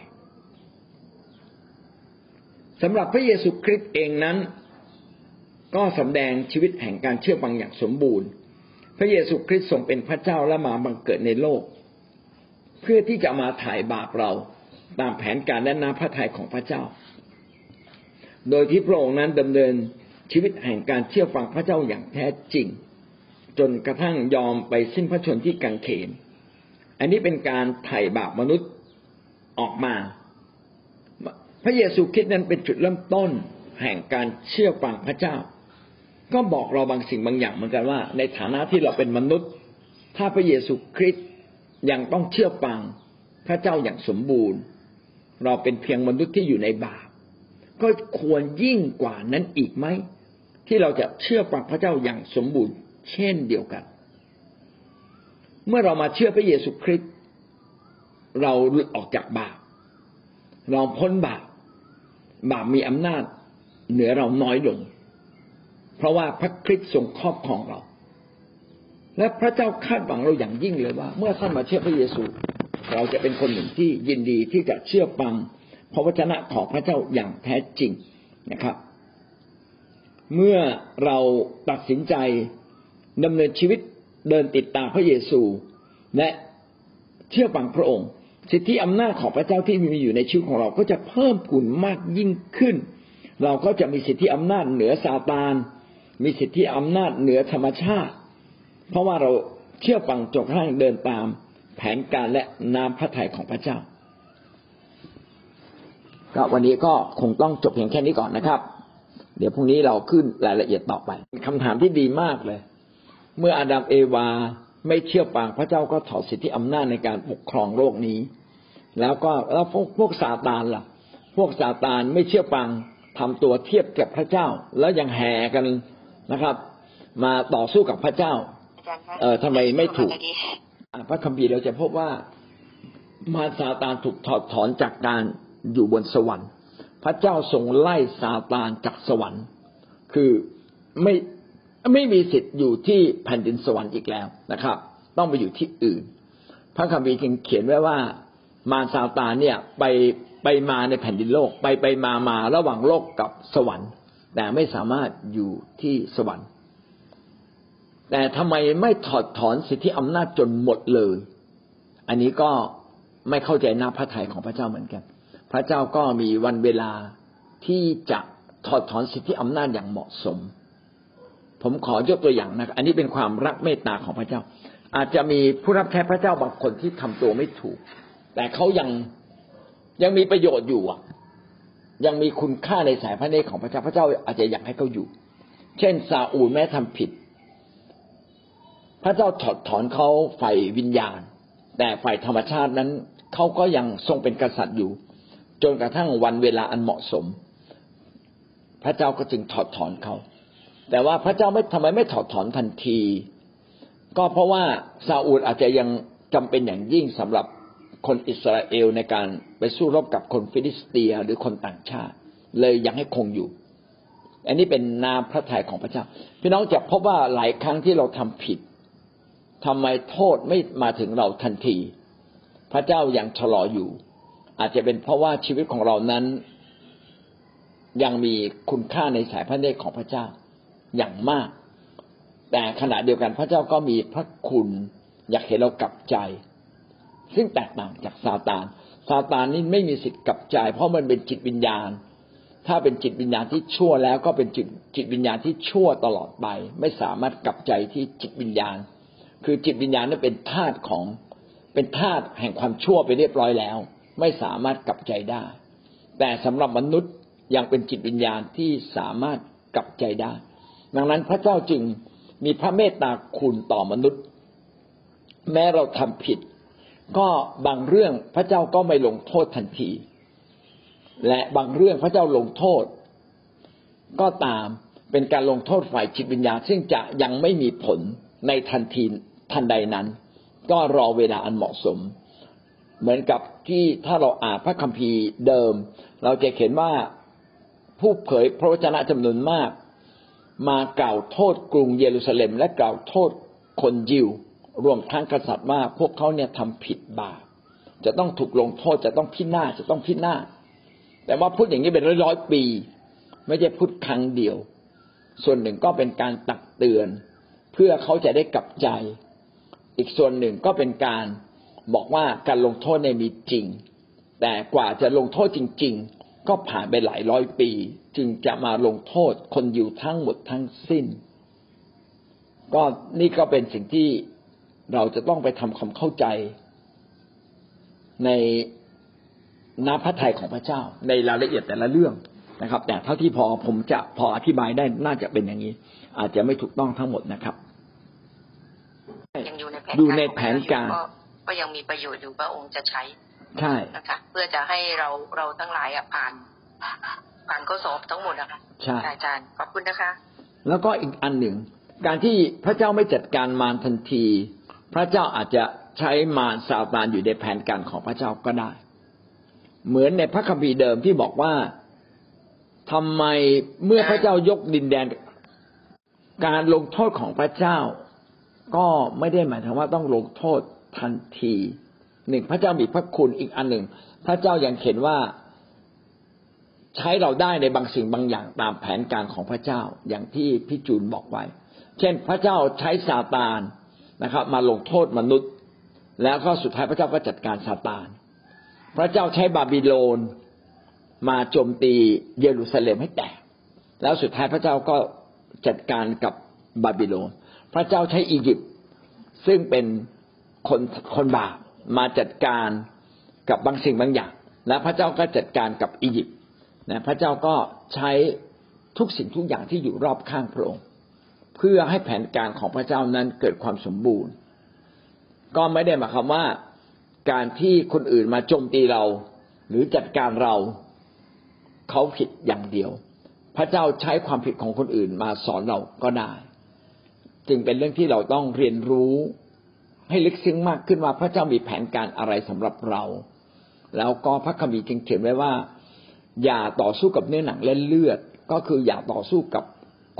สำหรับพระเยซูคริสต์เองนั้น ก็สำแดงชีวิตแห่งการเชื่อฟังอย่างสมบูรณ์ พระเยซูคริสต์ทรงเป็นพระเจ้าและมาบังเกิดในโลก เพื่อที่จะมาถ่ายบาปเราตามแผนการและน้ำพระทัยของพระเจ้า โดยที่พระองค์นั้นดำเนินชีวิตแห่งการเชื่อฟังพระเจ้าอย่างแท้จริง จนกระทั่งยอมไปสิ้นพระชนที่กังเขน อันนี้เป็นการไถ่บาปมนุษย์ออกมา พระเยซูคริสต์นั้นเป็นจุดเริ่มต้นแห่งการเชื่อฟังพระเจ้า ก็บอกเราบางสิ่งบางอย่างเหมือนกันว่า ในฐานะที่เราเป็นมนุษย์ ถ้าพระเยซูคริสต์ยังต้องเชื่อฟังพระเจ้าอย่างสมบูรณ์ เราเป็นเพียงมนุษย์ที่อยู่ในบาปก็ควรยิ่งกว่านั้นอีกไหมที่เราจะเชื่อฟังพระเจ้าอย่างสมบูรณ์ เช่นเดียวกัน เมื่อเรามาเชื่อพระเยซูคริสต์เราหลุดออกจากบาปเราพ้นบาปบาปมีอำนาจเหนือเราน้อยลง เพราะว่าพระคริสต์ทรงครอบครองเรา และพระเจ้าคาดหวังเราอย่างยิ่งเลยว่า เมื่อท่านมาเชื่อพระเยซู เราจะเป็นคนหนึ่งที่ยินดีที่จะเชื่อฟังพระวจนะของพระเจ้าอย่างแท้จริงนะครับ เมื่อเราตัดสินใจดำเนินชีวิตเดินติดตามพระเยซู และเชื่อฟังพระองค์ สิทธิอำนาจของพระเจ้าที่มีอยู่ในชีวิตของเราก็จะเพิ่มพูนมากยิ่งขึ้น เราก็จะมีสิทธิอำนาจเหนือซาตาน มีสิทธิอำนาจเหนือธรรมชาติ เพราะว่าเราเชื่อฟังจนกระทั่งเดินตามแผนการและนามพระทัยของพระเจ้า ก็วันนี้ก็คงต้องจบเพียงแค่นี้ก่อนนะครับ เดี๋ยวพรุ่งนี้เราขึ้นรายละเอียดต่อไปคำถามที่ดีมากเลย เมื่ออาดัมเอวาไม่เชื่อฟังพระเจ้าก็ถอดสิทธิอำนาจในการปกครองโลกนี้ แล้วก็แล้วพวกพวกซาตานล่ะ พวกซาตานไม่เชื่อฟังทำตัวเทียบกับพระเจ้า แล้วยังแห่กัน นะครับ มาต่อสู้กับพระเจ้าเออทำไมไม่ถูกพระคัมภีร์เราจะพบว่ามาซาตานถูกถอดถอนจากการอยู่บนสวรรค์ พระเจ้าทรงไล่ซาตานจากสวรรค์ คือไม่ไม่มีสิทธิ์อยู่ที่แผ่นดินสวรรค์อีกแล้วนะครับ ต้องไปอยู่ที่อื่น พระคัมภีร์จึงเขียนไว้ว่า มารซาตานเนี่ยไปไปมาในแผ่นดินโลก ไปไปมามาระหว่างโลกกับสวรรค์ แต่ไม่สามารถอยู่ที่สวรรค์ แต่ทำไมไม่ถอดถอนสิทธิอำนาจจนหมดเลย อันนี้ก็ไม่เข้าใจหน้าพระทัยของพระเจ้าเหมือนกัน พระเจ้าก็มีวันเวลาที่จะถอดถอนสิทธิอำนาจอย่างเหมาะสม ผมขอยกตัวอย่างนะครับอันนี้เป็นความรักเมตตาของพระเจ้า อาจจะมีผู้รับใช้พระเจ้าบางคนที่ทำตัวไม่ถูก แต่เขายังยังมีประโยชน์อยู่อะ ยังมีคุณค่าในสายพระเนตรของพระเจ้าพระเจ้าอาจจะอยากให้เขาอยู่ เช่นซาอูลแม้ทำผิด พระเจ้าถอดถอนเขาฝ่ายวิญญาณ แต่ฝ่ายธรรมชาตินั้นเขาก็ยังทรงเป็นกษัตริย์อยู่ จนกระทั่งวันเวลาอันเหมาะสม พระเจ้าก็จึงถอดถอนเขาแต่ว่าพระเจ้าไม่ทำไมไม่ถอดถอนทันที ก็เพราะว่าซาอูลอาจจะยังจำเป็นอย่างยิ่งสำหรับ คนอิสราเอลในการไปสู้รบกับคนฟิลิสเตียหรือคนต่างชาติ เลยยังให้คงอยู่ อันนี้เป็นน้ำพระทัยของพระเจ้า พี่น้องจะพบว่าหลายครั้งที่เราทำผิดทำไมโทษไม่มาถึงเราทันที พระเจ้ายังชะลออยู่ อาจจะเป็นเพราะว่าชีวิตของเรานั้น ยังมีคุณค่าในสายพระเนตรของพระเจ้าอย่างมาก แต่ขณะเดียวกันพระเจ้าก็มีพระคุณ อยากเห็นเรากลับใจ ซึ่งแตกต่างจากซาตานซาตานนี่ไม่มีสิทธิ์กลับใจ เพราะมันเป็นจิตวิญญาณ ถ้าเป็นจิตวิญญาณที่ชั่วแล้วก็เป็นจิตจิตวิญญาณที่ชั่วตลอดไป ไม่สามารถกลับใจที่จิตวิญญาณ คือจิตวิญญาณนั้นเป็นธาตุของเป็นธาตุแห่งความชั่วไปเรียบร้อยแล้ว ไม่สามารถกลับใจได้ แต่สำหรับมนุษย์ยังเป็นจิตวิญญาณที่สามารถกลับใจได้ ดังนั้นพระเจ้าจึงมีพระเมตตาคุณต่อมนุษย์ แม้เราทำผิด ก็บางเรื่องพระเจ้าก็ไม่ลงโทษทันที และบางเรื่องพระเจ้าลงโทษ ก็ตามเป็นการลงโทษฝ่ายจิตวิญญาณซึ่งจะยังไม่มีผลในทันทีทันใดนั้น ก็รอเวลาอันเหมาะสม เหมือนกับที่ถ้าเราอ่านพระคัมภีร์เดิม เราจะเห็นว่าผู้เผยพระวจนะจำนวนมาก มากล่าวโทษกรุงเยรูซาเล็ม และกล่าวโทษคนยิว รวมทั้งกษัตริย์ว่าพวกเขาเนี่ยทำผิดบาปจะต้องถูกลงโทษจะต้องพินาศจะต้องพินาศแต่ว่าพูดอย่างนี้เป็นร้อยร้อยปี ไม่ใช่พูดครั้งเดียว ส่วนหนึ่งก็เป็นการตักเตือน เพื่อเขาจะได้กลับใจ อีกส่วนหนึ่งก็เป็นการบอกว่าการลงโทษในมีจริง แต่กว่าจะลงโทษจริง ๆ ก็ผ่านไปหลายร้อยปี จึงจะมาลงโทษคนอยู่ทั้งหมดทั้งสิ้น ก็นี่ก็เป็นสิ่งที่ เราจะต้องไปทำความเข้าใจในน้พระทัยของพระเจ้า ในรายละเอียดแต่ละเรื่องนะครับ แต่เท่าที่พอผมจะพออธิบายได้น่าจะเป็นอย่างนี้ อาจจะไม่ถูกต้องทั้งหมดนะครับยังอยู่ในแผนดูในแผนการก็ก็ยังมีประโยชน์อยู่พระองค์จะใช้ใช่นะคะเพื่อจะให้เราเราทั้งหลายอะผ่านผ่านข้อสอบทั้งหมดนะคะใช่อาจารย์ขอบคุณนะคะ แล้วก็อีกอันหนึ่ง การที่พระเจ้าไม่จัดการมารทันที พระเจ้าอาจจะใช้มารซาตานอยู่ในแผนการของพระเจ้าก็ได้ เหมือนในพระคัมภีร์เดิมที่บอกว่าทำไมเมื่อพระเจ้ายกดินแดน การลงโทษของพระเจ้า ก็ไม่ได้หมายถึงว่าต้องลงโทษทันทีหนึ่งพระเจ้ามีพระคุณอีกอันหนึ่ง พระเจ้ายังเห็นว่าใช้เราได้ในบางสิ่งบางอย่างตามแผนการของพระเจ้าอย่างที่พี่จูนบอกไว้ เช่นพระเจ้าใช้ซาตาน นะครับ มาลงโทษมนุษย์ แล้วก็สุดท้ายพระเจ้าก็จัดการซาตาน พระเจ้าใช้บาบิโลนมาโจมตีเยรูซาเล็มให้แตก แล้วสุดท้ายพระเจ้าก็จัดการกับบาบิโลน พระเจ้าใช้อียิปต์ซึ่งเป็นคนคนบาปมาจัดการกับบางสิ่งบางอย่าง และพระเจ้าก็จัดการกับอียิปต์นะพระเจ้าก็ใช้ทุกสิ่งทุกอย่างที่อยู่รอบข้างพระองค์ เพื่อให้แผนการของพระเจ้านั้นเกิดความสมบูรณ์ ก็ไม่ได้หมายความว่าการที่คนอื่นมาโจมตีเรา หรือจัดการเราเขาผิดอย่างเดียว พระเจ้าใช้ความผิดของคนอื่นมาสอนเราก็ได้ จึงเป็นเรื่องที่เราต้องเรียนรู้ให้ลึกซึ้งมากขึ้นว่าพระเจ้ามีแผนการอะไรสำหรับเรา แล้วก็พระคัมภีร์จึงเขียนไว้ว่า อย่าต่อสู้กับเนื้อหนังและเลือด ก็คืออย่าต่อสู้กับ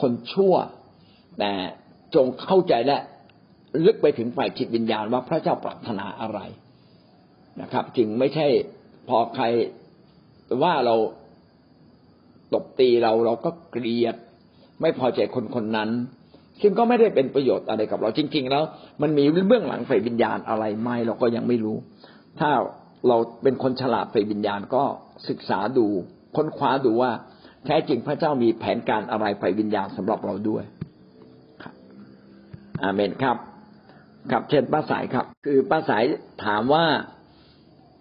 คนชั่ว แต่จงเข้าใจและลึกไปถึงฝ่ายจิตวิญญาณว่าพระเจ้าปรารถนาอะไรนะครับ จึงไม่ใช่พอใครว่าเราตบตีเราเราก็เกลียด ไม่พอใจคนคนนั้น ซึ่งก็ไม่ได้เป็นประโยชน์อะไรกับเราจริง ๆ แล้ว มันมีเบื้องหลังฝ่ายวิญญาณอะไรไหมเราก็ยังไม่รู้ ถ้าเราเป็นคนฉลาดฝ่ายวิญญาณก็ศึกษาดูค้นคว้าดูว่าแท้จริงพระเจ้ามีแผนการอะไรฝ่ายวิญญาณสำหรับเราด้วย อาเมนครับ ครับเช่นป้าสายครับ คือป้าสายถามว่า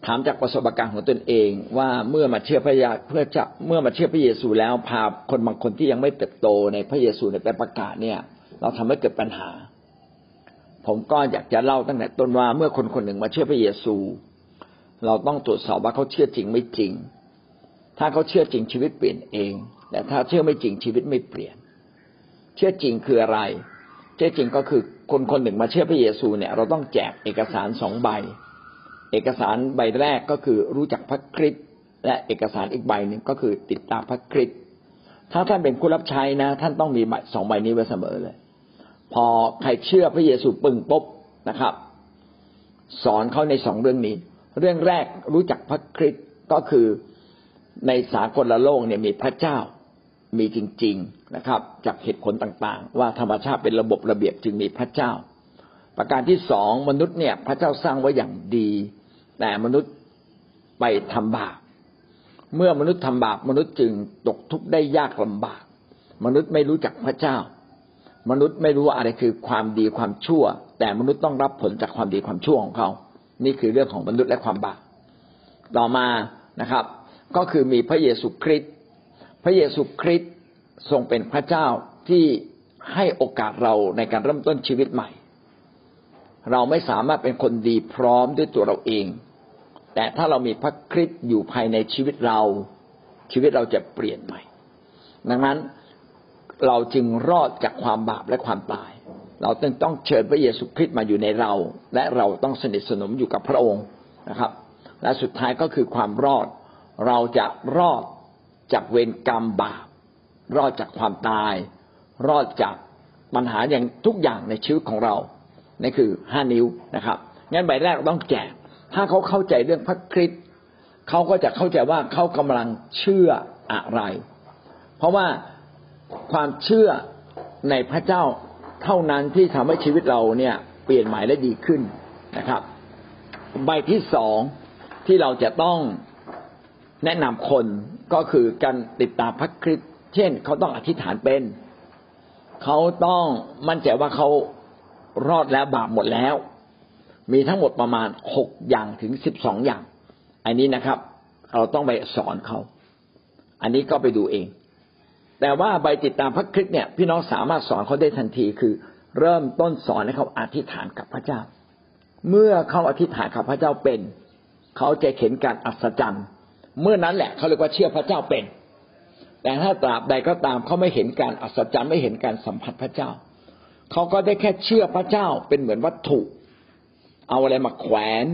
ถามจากประสบการณ์ของตนเอง ว่าเมื่อมาเชื่อพระยาเพื่อจะเมื่อมาเชื่อพระเยซูแล้วพาคนบางคนที่ยังไม่เติบโตในพระเยซูไปประกาศเนี่ย เราทำให้เกิดปัญหา ผมก็อยากจะเล่าตั้งแต่ต้นว่าเมื่อคนคนหนึ่งมาเชื่อพระเยซู เราต้องตรวจสอบว่าเขาเชื่อจริงไม่จริง ถ้าเขาเชื่อจริงชีวิตเปลี่ยนเอง แต่ถ้าเชื่อไม่จริงชีวิตไม่เปลี่ยน เชื่อจริงคืออะไร เชื่อจริงก็คือคนคนหนึ่งมาเชื่อพระเยซูเนี่ยเราต้องแจกเอกสารสองใบ เอกสารใบแรกก็คือรู้จักพระคริสต์และเอกสารอีกใบหนึ่งก็คือติดตามพระคริสต์ถ้าท่านเป็นผู้รับใช้นะ ท่านต้องมีสองใบนี้ไว้เสมอเลย พอใครเชื่อพระเยซูปึงปุ๊บนะครับ สอนเขาในสองเรื่องนี้ เรื่องแรกรู้จักพระคริสต์ก็คือในสากลโลกเนี่ยมีพระเจ้ามีจริง ๆ นะครับ จากเหตุผลต่างๆ ว่าธรรมชาติเป็นระบบระเบียบจึงมีพระเจ้า ประการที่สองมนุษย์เนี่ยพระเจ้าสร้างไว้อย่างดี แต่มนุษย์ไปทำบาปเมื่อมนุษย์ทำบาปมนุษย์จึงตกทุกข์ได้ยากลำบาก มนุษย์ไม่รู้จักพระเจ้า มนุษย์ไม่รู้อะไรคือความดีความชั่ว แต่มนุษย์ต้องรับผลจากความดีความชั่วของเขา นี่คือเรื่องของมนุษย์และความบาปต่อมานะครับ ก็คือมีพระเยซูคริสต์พระเยซูคริสต์ ทรงเป็นพระเจ้าที่ให้โอกาสเราในการเริ่มต้นชีวิตใหม่ เราไม่สามารถเป็นคนดีพร้อมด้วยตัวเราเอง แต่ถ้าเรามีพระคริสต์อยู่ภายในชีวิตเรา ชีวิตเราจะเปลี่ยนใหม่ ดังนั้นเราจึงรอดจากความบาปและความตาย เราต้องต้องเชิญพระเยซูคริสต์มาอยู่ในเรา และเราต้องสนิทสนมอยู่กับพระองค์นะครับ และสุดท้ายก็คือความรอด เราจะรอดจากเวรกรรมบาป รอดจากความตาย รอดจากปัญหาอย่างทุกอย่างในชีวิตของเรานี่คือห้านิ้วนะครับงั้นใบแรกต้องแจก ถ้าเขาเข้าใจเรื่องพระคริสต์เขาก็จะเข้าใจว่าเขากำลังเชื่ออะไร เพราะว่าความเชื่อในพระเจ้าเท่านั้นที่ทำให้ชีวิตเราเนี่ยเปลี่ยนใหม่และดีขึ้นนะครับ ใบที่สองที่เราจะต้องแนะนำคนก็คือการติดตามพระคริสต์ เช่น เขาต้องอธิษฐานเป็น เขาต้องมั่นใจว่าเขารอดแล้วบาปหมดแล้ว มีทั้งหมดประมาณหกอย่างถึงสิบสองอย่าง อันนี้นะครับ เราต้องไปสอนเขา อันนี้ก็ไปดูเอง แต่ว่าใบติดตามพระคริสต์เนี่ย พี่น้องสามารถสอนเขาได้ทันทีคือ เริ่มต้นสอนให้เขาอธิษฐานกับพระเจ้า เมื่อเขาอธิษฐานกับพระเจ้าเป็น เขาจะเห็นการอัศจรรย์ เมื่อนั้นแหละเขาเรียกว่าเชื่อพระเจ้าเป็น แต่ถ้าตราบใดก็ตามเขาไม่เห็นการอัศจรรย์ไม่เห็นการสัมผัสพระเจ้า เขาก็ได้แค่เชื่อพระเจ้าเป็นเหมือนวัตถุ เอาอะไรมาแขวน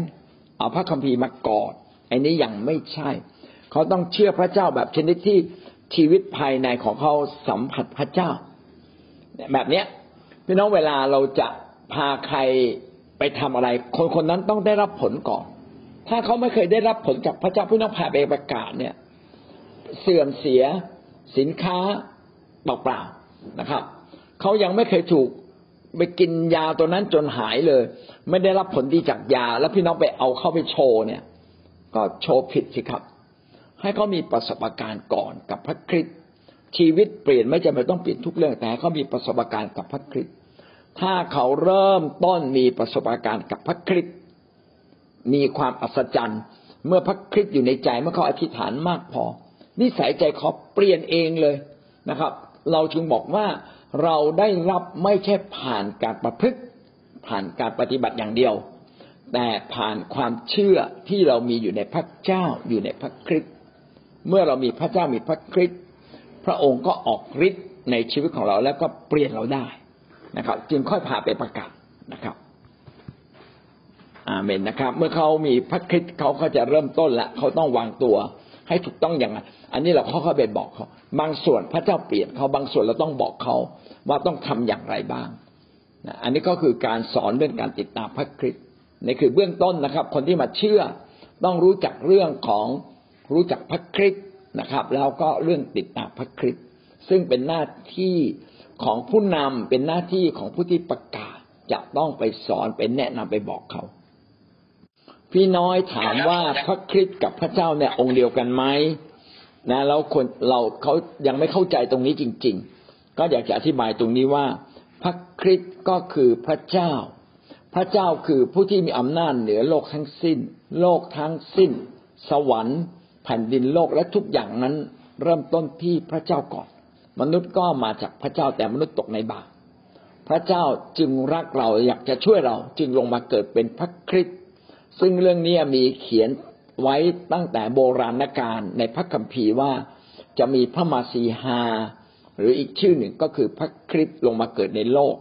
เอาพระคัมภีร์มากอดอันนี้ยังไม่ใช่ เขาต้องเชื่อพระเจ้าแบบชนิดที่ชีวิตภายในของเขาสัมผัสพระเจ้า แบบเนี้ยพี่น้องเวลาเราจะพาใครไปทำอะไร คนคนนั้นต้องได้รับผลก่อน ถ้าเขาไม่เคยได้รับผลจากพระเจ้าพี่น้องพาไปประกาศเนี่ย เสื่อมเสีย สินค้าเปล่าๆนะครับเขายังไม่เคยถูกไปกินยาตัวนั้นจนหายเลย ไม่ได้รับผลดีจากยา แล้วพี่น้องไปเอาเข้าไปโชว์เนี่ย ก็โชว์ผิดสิครับ ให้เขามีประสบการณ์ก่อนกับพระคริสต์ชีวิตเปลี่ยนไม่จำเป็นต้องเปลี่ยนทุกเรื่องแต่เขามีประสบการณ์กับพระคริสต์ถ้าเขาเริ่มต้นมีประสบการณ์กับพระคริสต์มีความอัศจรรย์ เมื่อพระคริสต์อยู่ในใจเมื่อเขาอธิษฐานมากพอ นิสัยใจเขาเปลี่ยนเองเลยนะครับ เราจึงบอกว่าเราได้รับไม่ใช่ผ่านการประพฤติผ่านการปฏิบัติอย่างเดียว แต่ผ่านความเชื่อที่เรามีอยู่ในพระเจ้าอยู่ในพระคริสต์เมื่อเรามีพระเจ้ามีพระคริสต์พระองค์ก็ออกฤทธิ์ในชีวิตของเราแล้วก็เปลี่ยนเราได้นะครับ จึงค่อยพาไปประกาศนะครับอาเมนนะครับ เมื่อเขามีพระคริสต์เขาก็จะเริ่มต้นละเขาต้องวางตัว ให้ถูกต้องอย่างนั้นอันนี้เราเขาเข้าไปบอกเขา บางส่วนพระเจ้าเปลี่ยนเขาบางส่วนเราต้องบอกเขาว่าต้องทำอย่างไรบ้างอันนี้ก็คือการสอนเรื่องการติดตามพระคริสต์นี่คือเบื้องต้นนะครับ คนที่มาเชื่อต้องรู้จักเรื่องของรู้จักพระคริสต์นะครับ แล้วก็เรื่องติดตามพระคริสต์ซึ่งเป็นหน้าที่ของผู้นำเป็นหน้าที่ของผู้ที่ประกาศจะต้องไปสอนไปแนะนำไปบอกเขา พี่น้อยถามว่าพระคริสต์กับพระเจ้าเนี่ยองค์เดียวกันไหมนะแล้วคนเราเขายังไม่เข้าใจตรงนี้จริง ๆ ก็อยากจะอธิบายตรงนี้ว่า พระคริสต์ก็คือพระเจ้า พระเจ้าคือผู้ที่มีอำนาจเหนือโลกทั้งสิ้น โลกทั้งสิ้น สวรรค์แผ่นดินโลกและทุกอย่างนั้น เริ่มต้นที่พระเจ้าก่อน มนุษย์ก็มาจากพระเจ้าแต่มนุษย์ตกในบาปพระเจ้าจึงรักเราอยากจะช่วยเราจึงลงมาเกิดเป็นพระคริสต์ ซึ่งเรื่องนี้มีเขียนไว้ตั้งแต่โบราณกาลในพระคัมภีร์ว่าจะมีพระมาสีฮา หรืออีกชื่อหนึ่งก็คือพระคริสต์ลงมาเกิดในโลก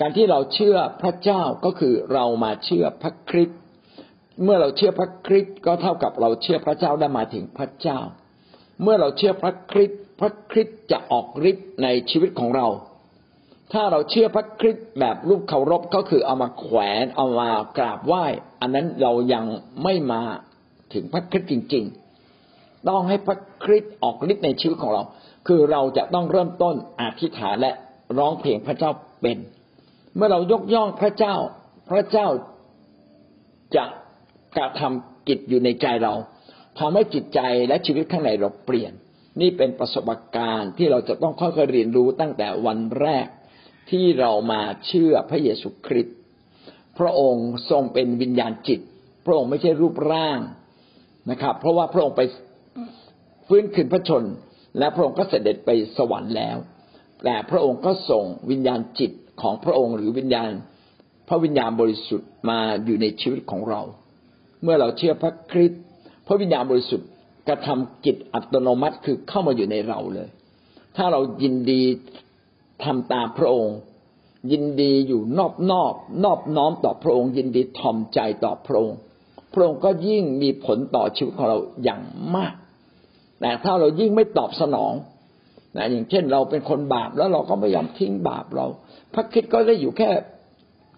การที่เราเชื่อพระเจ้าก็คือเรามาเชื่อพระคริสต์เมื่อเราเชื่อพระคริสต์ก็เท่ากับเราเชื่อพระเจ้าได้มาถึงพระเจ้า เมื่อเราเชื่อพระคริสต์พระคริสต์จะออกฤทธิ์ในชีวิตของเรา ถ้าเราเชื่อพระคริสต์แบบรูปเคารพก็คือเอามาแขวนเอามากราบไหว้ อันนั้นเรายังไม่มาถึงพระคริสต์จริง ๆ ต้องให้พระคริสต์ออกฤทธิ์ในชีวิตของเรา คือเราจะต้องเริ่มต้นอธิษฐานและร้องเพลงพระเจ้าเป็น เมื่อเรายกย่องพระเจ้า พระเจ้าจะกระทำกิจอยู่ในใจเราทำให้จิตใจและชีวิตข้างในเราเปลี่ยน นี่เป็นประสบการณ์ที่เราจะต้องค่อยๆเรียนรู้ตั้งแต่วันแรก ที่เรามาเชื่อพระเยซูคริสต์พระองค์ทรงเป็นวิญญาณจิต พระองค์ไม่ใช่รูปร่างนะครับ เพราะว่าพระองค์ไปฟื้นคืนพระชน และพระองค์ก็เสด็จไปสวรรค์แล้ว แต่พระองค์ก็ส่งวิญญาณจิตของพระองค์หรือวิญญาณ พระวิญญาณบริสุทธิ์มาอยู่ในชีวิตของเรา เมื่อเราเชื่อพระคริสต์พระวิญญาณบริสุทธิ์กระทำจิตอัตโนมัติคือเข้ามาอยู่ในเราเลย ถ้าเรายินดี ทำตามพระองค์ ยินดีอยู่นอบนอบนอบน้อมต่อพระองค์ ยินดีทอมใจต่อพระองค์ พระองค์ก็ยิ่งมีผลต่อชีวิตของเราอย่างมากแต่ถ้าเรายิ่งไม่ตอบสนองนะอย่างเช่นเราเป็นคนบาปแล้วเราก็ไม่ยอมทิ้งบาปเรา พระคิดก็ได้อยู่แค่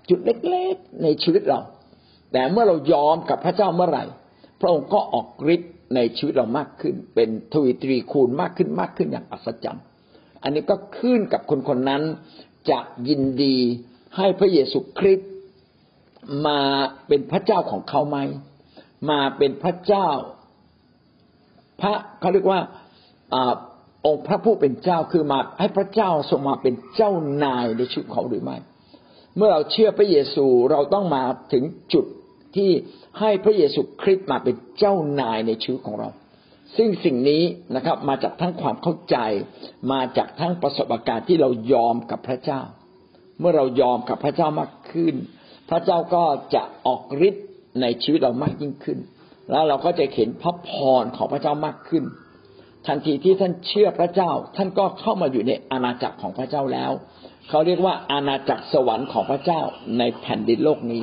จุดเล็กๆในชีวิตเรา แต่เมื่อเรายอมกับพระเจ้าเมื่อไหร่ พระองค์ก็ออกฤทธิ์ในชีวิตเรามากขึ้น เป็นทวีตรีคูณมากขึ้นมากขึ้นอย่างอัศจรรย์ อันนี้ก็ขึ้นกับคนคนนั้นจะยินดีให้พระเยซูคริสต์มาเป็นพระเจ้าของเขาไหม มาเป็นพระเจ้า พระเขาเรียกว่าอองค์พระผู้เป็นเจ้าคือมาให้พระเจ้าทรงมาเป็นเจ้านายในชีวิตเขาหรือไม่ เมื่อเราเชื่อพระเยซูเราต้องมาถึงจุดที่ให้พระเยซูคริสต์มาเป็นเจ้านายในชีวิตของเรา ซึ่งสิ่งนี้นะครับ มาจากทั้งความเข้าใจ มาจากทั้งประสบการณ์ที่เรายอมกับพระเจ้า เมื่อเรายอมกับพระเจ้ามากขึ้น พระเจ้าก็จะออกฤทธิ์ในชีวิตเรามากยิ่งขึ้น แล้วเราก็จะเห็นพระพรของพระเจ้ามากขึ้น ทันทีที่ท่านเชื่อพระเจ้า ท่านก็เข้ามาอยู่ในอาณาจักรของพระเจ้าแล้วเขาเรียกว่าอาณาจักรสวรรค์ของพระเจ้าในแผ่นดินโลกนี้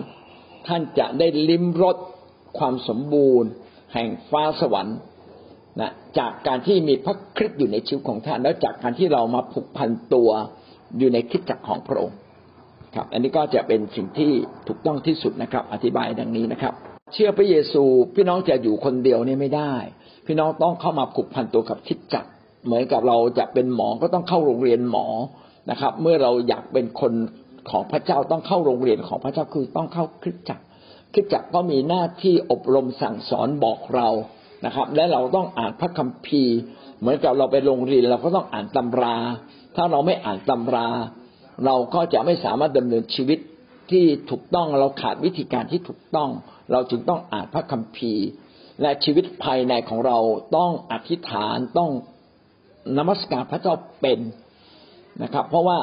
ท่านจะได้ลิ้มรสความสมบูรณ์ แห่งฟ้าสวรรค์ นะจากการที่มีพระคริสต์อยู่ในชีวิตของท่าน แล้วจากการที่เรามาผูกพันตัวอยู่ในคิดจักรของพระองค์ครับ อันนี้ก็จะเป็นสิ่งที่ถูกต้องที่สุดนะครับ อธิบายดังนี้นะครับ เชื่อพระเยซูพี่น้องจะอยู่คนเดียวนี่ไม่ได้ พี่น้องต้องเข้ามาผูกพันตัวกับคิดจักรเหมือนกับเราจะเป็นหมอก็ต้องเข้าโรงเรียนหมอนะครับ เมื่อเราอยากเป็นคนของพระเจ้าต้องเข้าโรงเรียนของพระเจ้าคือต้องเข้าคริสจักรคริสจักรก็มีหน้าที่อบรมสั่งสอนบอกเรา นะครับ และเราต้องอ่านพระคัมภีร์ เหมือนกับเราไปโรงเรียนเราก็ต้องอ่านตำรา ถ้าเราไม่อ่านตำรา เราก็จะไม่สามารถดำเนินชีวิตที่ถูกต้องเราขาดวิธีการที่ถูกต้อง เราจึงต้องอ่านพระคัมภีร์ และชีวิตภายในของเราต้องอธิษฐานต้องนมัสการพระเจ้าเป็นนะครับ เพราะว่า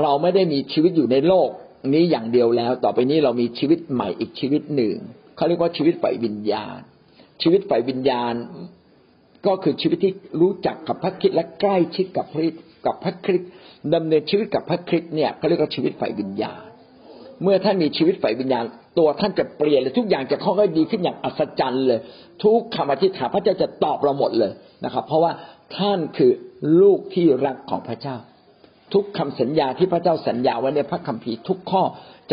เราไม่ได้มีชีวิตอยู่ในโลกนี้อย่างเดียวแล้ว ต่อไปนี้เรามีชีวิตใหม่อีกชีวิตหนึ่งเขาเรียกว่าชีวิตฝ่ายวิญญาณ ชีวิตฝ่ายวิญญาณ ก็คือชีวิตที่รู้จักกับพระคิดและใกล้ชิดกับพระกับพระคริสต์ดำเนินชีวิตกับพระคริสต์เนี่ยเขาเรียกว่าชีวิตฝ่ายวิญญาณ เมื่อท่านมีชีวิตฝ่ายวิญญาณ ตัวท่านจะเปลี่ยนเลยทุกอย่างจะค่อยๆดีขึ้นอย่างอัศจรรย์เลย ทุกคำอธิษฐานพระเจ้าจะตอบเราหมดเลยนะครับ เพราะว่าท่านคือลูกที่รักของพระเจ้า ทุกคำสัญญาที่พระเจ้าสัญญาไว้ในพระคัมภีร์ทุกข้อ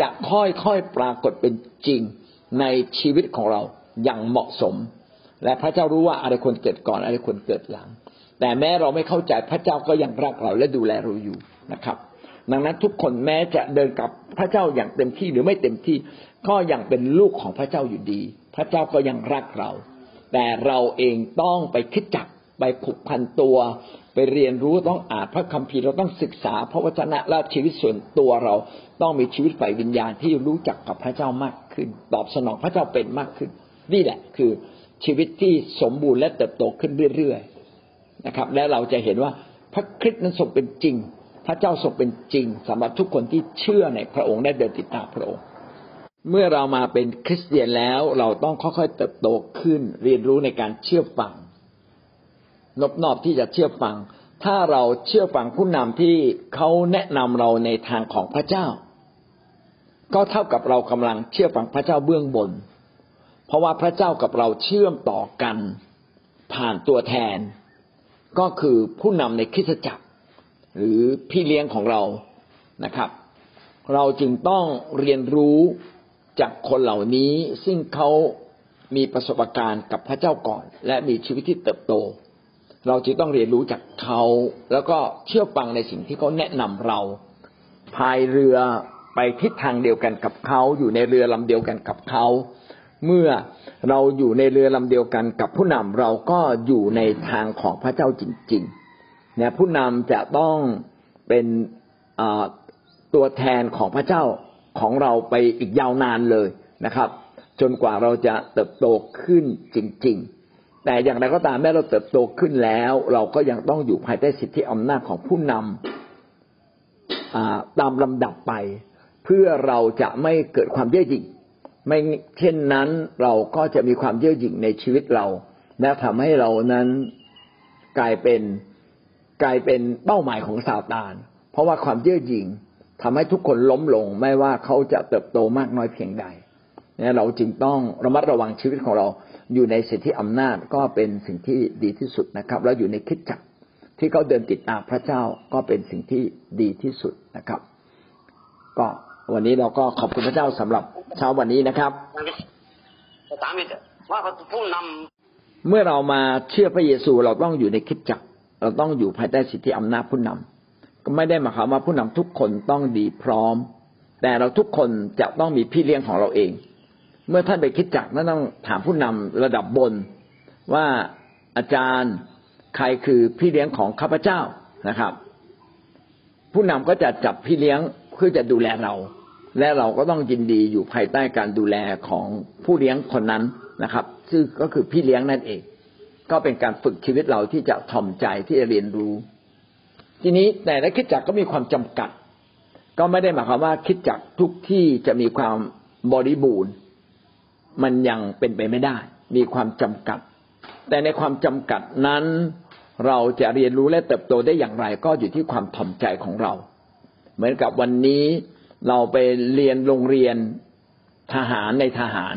จะค่อยๆปรากฏเป็นจริงในชีวิตของเราอย่างเหมาะสม และพระเจ้ารู้ว่าอะไรควรเกิดก่อนอะไรควรเกิดหลัง แต่แม้เราไม่เข้าใจพระเจ้าก็ยังรักเราและดูแลเราอยู่นะครับ ดังนั้นทุกคนแม้จะเดินกับพระเจ้าอย่างเต็มที่หรือไม่เต็มที่ก็ยังเป็นลูกของพระเจ้าอยู่ดี พระเจ้าก็ยังรักเรา แต่เราเองต้องไปคิดจักไปผูกพันตัว ไปเรียนรู้ต้องอ่านพระคัมภีร์เราต้องศึกษาพระวจนะและชีวิตส่วนตัวเราต้องมีชีวิตฝ่ายวิญญาณที่รู้จักกับพระเจ้ามากขึ้น ตอบสนองพระเจ้าเป็นมากขึ้น นี่แหละคือ ชีวิตที่สมบูรณ์และเติบโตขึ้นเรื่อยๆนะครับ และเราจะเห็นว่าพระคริสต์นั้นทรงเป็นจริง พระเจ้าทรงเป็นจริงสำหรับทุกคนที่เชื่อในพระองค์และเดินติดตามพระองค์ เมื่อเรามาเป็นคริสเตียนแล้วเราต้องค่อยๆเติบโตขึ้นเรียนรู้ในการเชื่อฟังนบนอบที่จะเชื่อฟัง ถ้าเราเชื่อฟังผู้นำที่เขาแนะนำเราในทางของพระเจ้า ก็เท่ากับเรากำลังเชื่อฟังพระเจ้าเบื้องบน ราะว่าพระเจ้ากับเราเชื่อมต่อกันผ่านตัวแทน ก็คือผู้นำในคริสตจักร หรือพี่เลี้ยงของเรานะครับ เราจึงต้องเรียนรู้จากคนเหล่านี้ซึ่งเขามีประสบการณ์กับพระเจ้าก่อน และมีชีวิตที่เติบโต เราจะต้องเรียนรู้จากเขา แล้วก็เชื่อฟังในสิ่งที่เขาแนะนำเราพายเรือไปทิศทางเดียวกันกับเขาอยู่ในเรือลำเดียวกันกับเขา เมื่อเราอยู่ในเรือลำเดียวกันกับผู้นำเราก็อยู่ในทางของพระเจ้าจริงๆเนี่ยผู้นำจะต้องเป็นตัวแทนของพระเจ้าของเราไปอีกยาวนานเลยนะครับ จนกว่าเราจะเติบโตขึ้นจริง ๆ แต่อย่างไรก็ตามแม้เราเติบโตขึ้นแล้ว เราก็ยังต้องอยู่ภายใต้สิทธิอำนาจของผู้นำตามลำดับไป เพื่อเราจะไม่เกิดความเย่อหยิ่ง ไม่เช่นนั้นเราก็จะมีความเย่อหยิ่งในชีวิตเรา และทำให้เรานั้นกลายเป็นกลายเป็นเป้าหมายของซาตาน เพราะว่าความเย่อหยิ่งทำให้ทุกคนล้มลง ไม่ว่าเขาจะเติบโตมากน้อยเพียงใดเนี่ยเราจึงต้องระมัดระวังชีวิตของเราอยู่ในสิทธิอำนาจก็เป็นสิ่งที่ดีที่สุดนะครับ แล้วอยู่ในคิดจักที่เขาเดินติดตามพระเจ้าก็เป็นสิ่งที่ดีที่สุดนะครับ ก็ วันนี้เราก็ขอบคุณพระเจ้าสำหรับเช้าวันนี้นะครับว่าผู้นำเมื่อเรามาเชื่อพระเยซูเราต้องอยู่ในคิดจักเราต้องอยู่ภายใต้สิทธิอำนาจผู้นำก็ไม่ได้หมายความว่าผู้นำทุกคนต้องดีพร้อม แต่เราทุกคนจะต้องมีพี่เลี้ยงของเราเอง เมื่อท่านไปคิดจักนั่นต้องถามผู้นำระดับบน ว่าอาจารย์ใครคือพี่เลี้ยงของข้าพเจ้านะครับ ผู้นำก็จะจับพี่เลี้ยงเพื่อจะดูแลเรา และเราก็ต้องยินดีอยู่ภายใต้การดูแลของผู้เลี้ยงคนนั้นนะครับ ซึ่งก็คือพี่เลี้ยงนั่นเอง ก็เป็นการฝึกชีวิตเราที่จะถ่อมใจที่จะเรียนรู้ ทีนี้แต่ละคิดจักก็มีความจำกัด ก็ไม่ได้หมายความว่าคิดจักทุกที่จะมีความบริบูรณ์ มันยังเป็นไปไม่ได้ มีความจำกัด แต่ในความจำกัดนั้นเราจะเรียนรู้และเติบโตได้อย่างไรก็อยู่ที่ความถ่อมใจของเรา เหมือนกับวันนี้เราไปเรียนโรงเรียนทหารในทหาร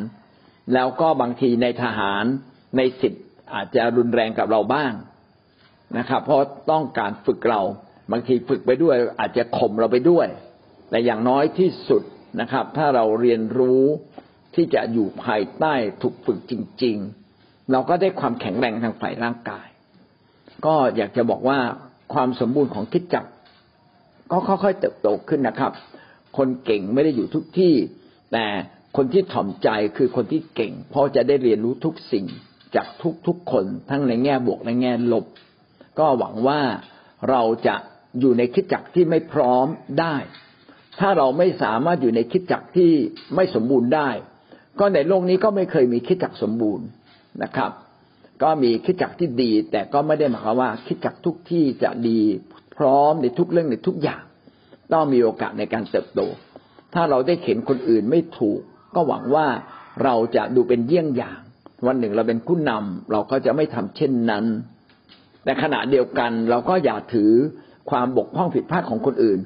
แล้วก็บางทีในทหารในสิทธิ์อาจจะรุนแรงกับเราบ้างนะครับ เพราะต้องการฝึกเราบางทีฝึกไปด้วย อาจจะข่มเราไปด้วย แต่อย่างน้อยที่สุดนะครับ ถ้าเราเรียนรู้ที่จะอยู่ภายใต้ถูกฝึกจริง ๆ เราก็ได้ความแข็งแรงทางฝ่ายร่างกาย ก็อยากจะบอกว่าความสมบูรณ์ของคิดจัก ก็ค่อยๆเติบโตขึ้นนะครับ คนเก่งไม่ได้อยู่ทุกที่ แต่คนที่ถ่อมใจคือคนที่เก่ง เพราะจะได้เรียนรู้ทุกสิ่งจากทุกๆคนทั้งในแง่บวกและแง่ลบ ก็หวังว่าเราจะอยู่ในคิดจักที่ไม่พร้อมได้ ถ้าเราไม่สามารถอยู่ในคิดจักที่ไม่สมบูรณ์ได้ ก็ในโลกนี้ก็ไม่เคยมีคิดจักสมบูรณ์นะครับ ก็มีคิดจักที่ดี แต่ก็ไม่ได้หมายความว่าคิดจักทุกที่จะดี พร้อมในทุกเรื่องในทุกอย่าง ต้องมีโอกาสในการเติบโต ถ้าเราได้เห็นคนอื่นไม่ถูก ก็หวังว่าเราจะดูเป็นเยี่ยงอย่าง วันหนึ่งเราเป็นผู้นำเราก็จะไม่ทำเช่นนั้นแต่ขณะเดียวกันเราก็อย่าถือความบกพร่องผิดพลาดของคนอื่น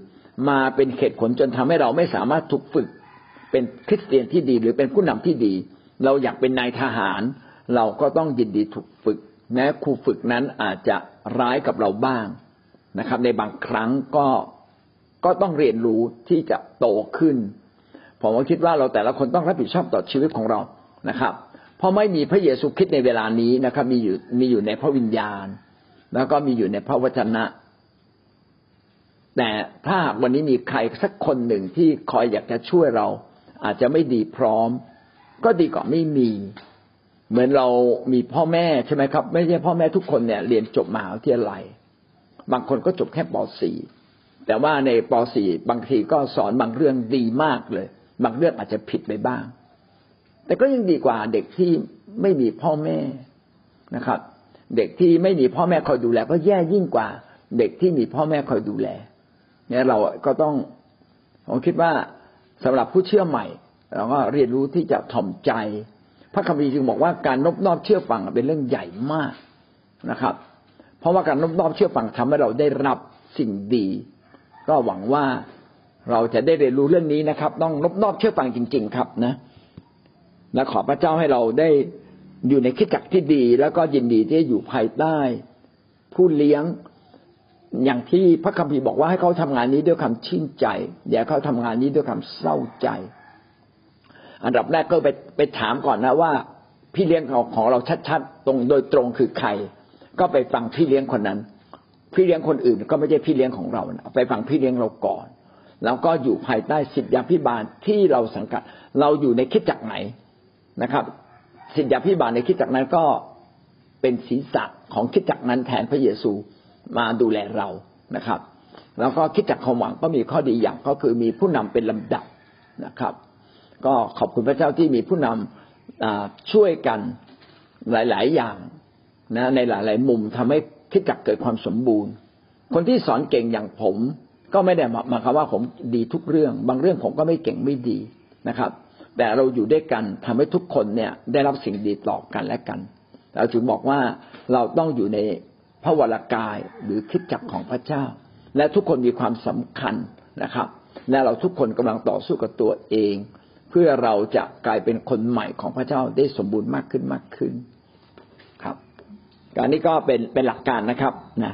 มาเป็นเหตุผลจนทำให้เราไม่สามารถถูกฝึก เป็นคริสเตียนที่ดีหรือเป็นผู้นำที่ดี เราอยากเป็นนายทหาร เราก็ต้องยินดีถูกฝึกแม้ครูฝึกนั้นอาจจะร้ายกับเราบ้าง นะครับ ในบางครั้งก็ก็ต้องเรียนรู้ที่จะโตขึ้น ผมก็คิดว่าเราแต่ละคนต้องรับผิดชอบต่อชีวิตของเรานะครับ เพราะไม่มีพระเยซูคริสต์ในเวลานี้นะครับ มีอยู่มีอยู่ในพระวิญญาณ แล้วก็มีอยู่ในพระวจนะ แต่ถ้าวันนี้มีใครสักคนหนึ่งที่คอยอยากจะช่วยเรา อาจจะไม่ดีพร้อม ก็ดีกว่าไม่มี เหมือนเรามีพ่อแม่ใช่ไหมครับ ไม่ใช่พ่อแม่ทุกคนเนี่ยเรียนจบมหาวิทยาลัย บางคนก็จบแค่ป .4 แต่ว่าในป .4 บางทีก็สอนบางเรื่องดีมากเลย บางเรื่องอาจจะผิดไปบ้าง แต่ก็ยังดีกว่าเด็กที่ไม่มีพ่อแม่นะครับ เด็กที่ไม่มีพ่อแม่คอยดูแล ก็แย่ยิ่งกว่าเด็กที่มีพ่อแม่คอยดูแล เนี่ยเราก็ต้องผมคิดว่าสำหรับผู้เชื่อใหม่ เราก็เรียนรู้ที่จะถ่อมใจ พระคัมภีร์จึงบอกว่าการนบนอบเชื่อฟังเป็นเรื่องใหญ่มากนะครับ เพราะว่าการนบนอบเชื่อฟังทำให้เราได้รับสิ่งดี ก็หวังว่าเราจะได้เรียนรู้เรื่องนี้นะครับ ต้องนบนอบเชื่อฟังจริง ๆ ครับนะ และขอพระเจ้าให้เราได้อยู่ในคิดจักที่ดี แล้วก็ยินดีที่จะอยู่ภายใต้ ผู้เลี้ยงอย่างที่พระคัมภีร์บอกว่าให้เขาทำงานนี้ด้วยความชื่นใจอย่าเขาทำงานนี้ด้วยความเศร้าใจ อันดับแรกก็ไปไปถามก่อนนะว่า พี่เลี้ยงของของเราชัดๆตรงโดยตรงคือใคร ก็ไปฟังพี่เลี้ยงคนนั้น พี่เลี้ยงคนอื่นก็ไม่ใช่พี่เลี้ยงของเรานะไปฟังพี่เลี้ยงเราก่อน แล้วก็อยู่ภายใต้สิทธิพิบาลที่เราสังกัด เราอยู่ในคิดจักไหนนะครับ สิทธิพิบาลในคิดจักนั้นก็เป็นศีรษะของคิดจักนั้นแทนพระเยซูมาดูแลเรานะครับ แล้วก็คิดจักความหวังก็มีข้อดีอย่างก็คือมีผู้นำเป็นลำดับนะครับ ก็ขอบคุณพระเจ้าที่มีผู้นำช่วยกันหลาย ๆ อย่าง นะในหลาย ๆ มุมทำให้คิดจักเกิดความสมบูรณ์ คนที่สอนเก่งอย่างผม ก็ไม่ได้หมายความว่าผมดีทุกเรื่อง บางเรื่องผมก็ไม่เก่งไม่ดีนะครับ แต่เราอยู่ด้วยกันทำให้ทุกคนเนี่ยได้รับสิ่งดีต่อกันและกัน เราจึงบอกว่าเราต้องอยู่ในพระวรากายหรือคิดจักของพระเจ้า และทุกคนมีความสำคัญนะครับ และเราทุกคนกำลังต่อสู้กับตัวเอง เพื่อเราจะกลายเป็นคนใหม่ของพระเจ้าได้สมบูรณ์มากขึ้นมากขึ้น อันนี้ก็เป็นเป็นหลักการนะครับนะ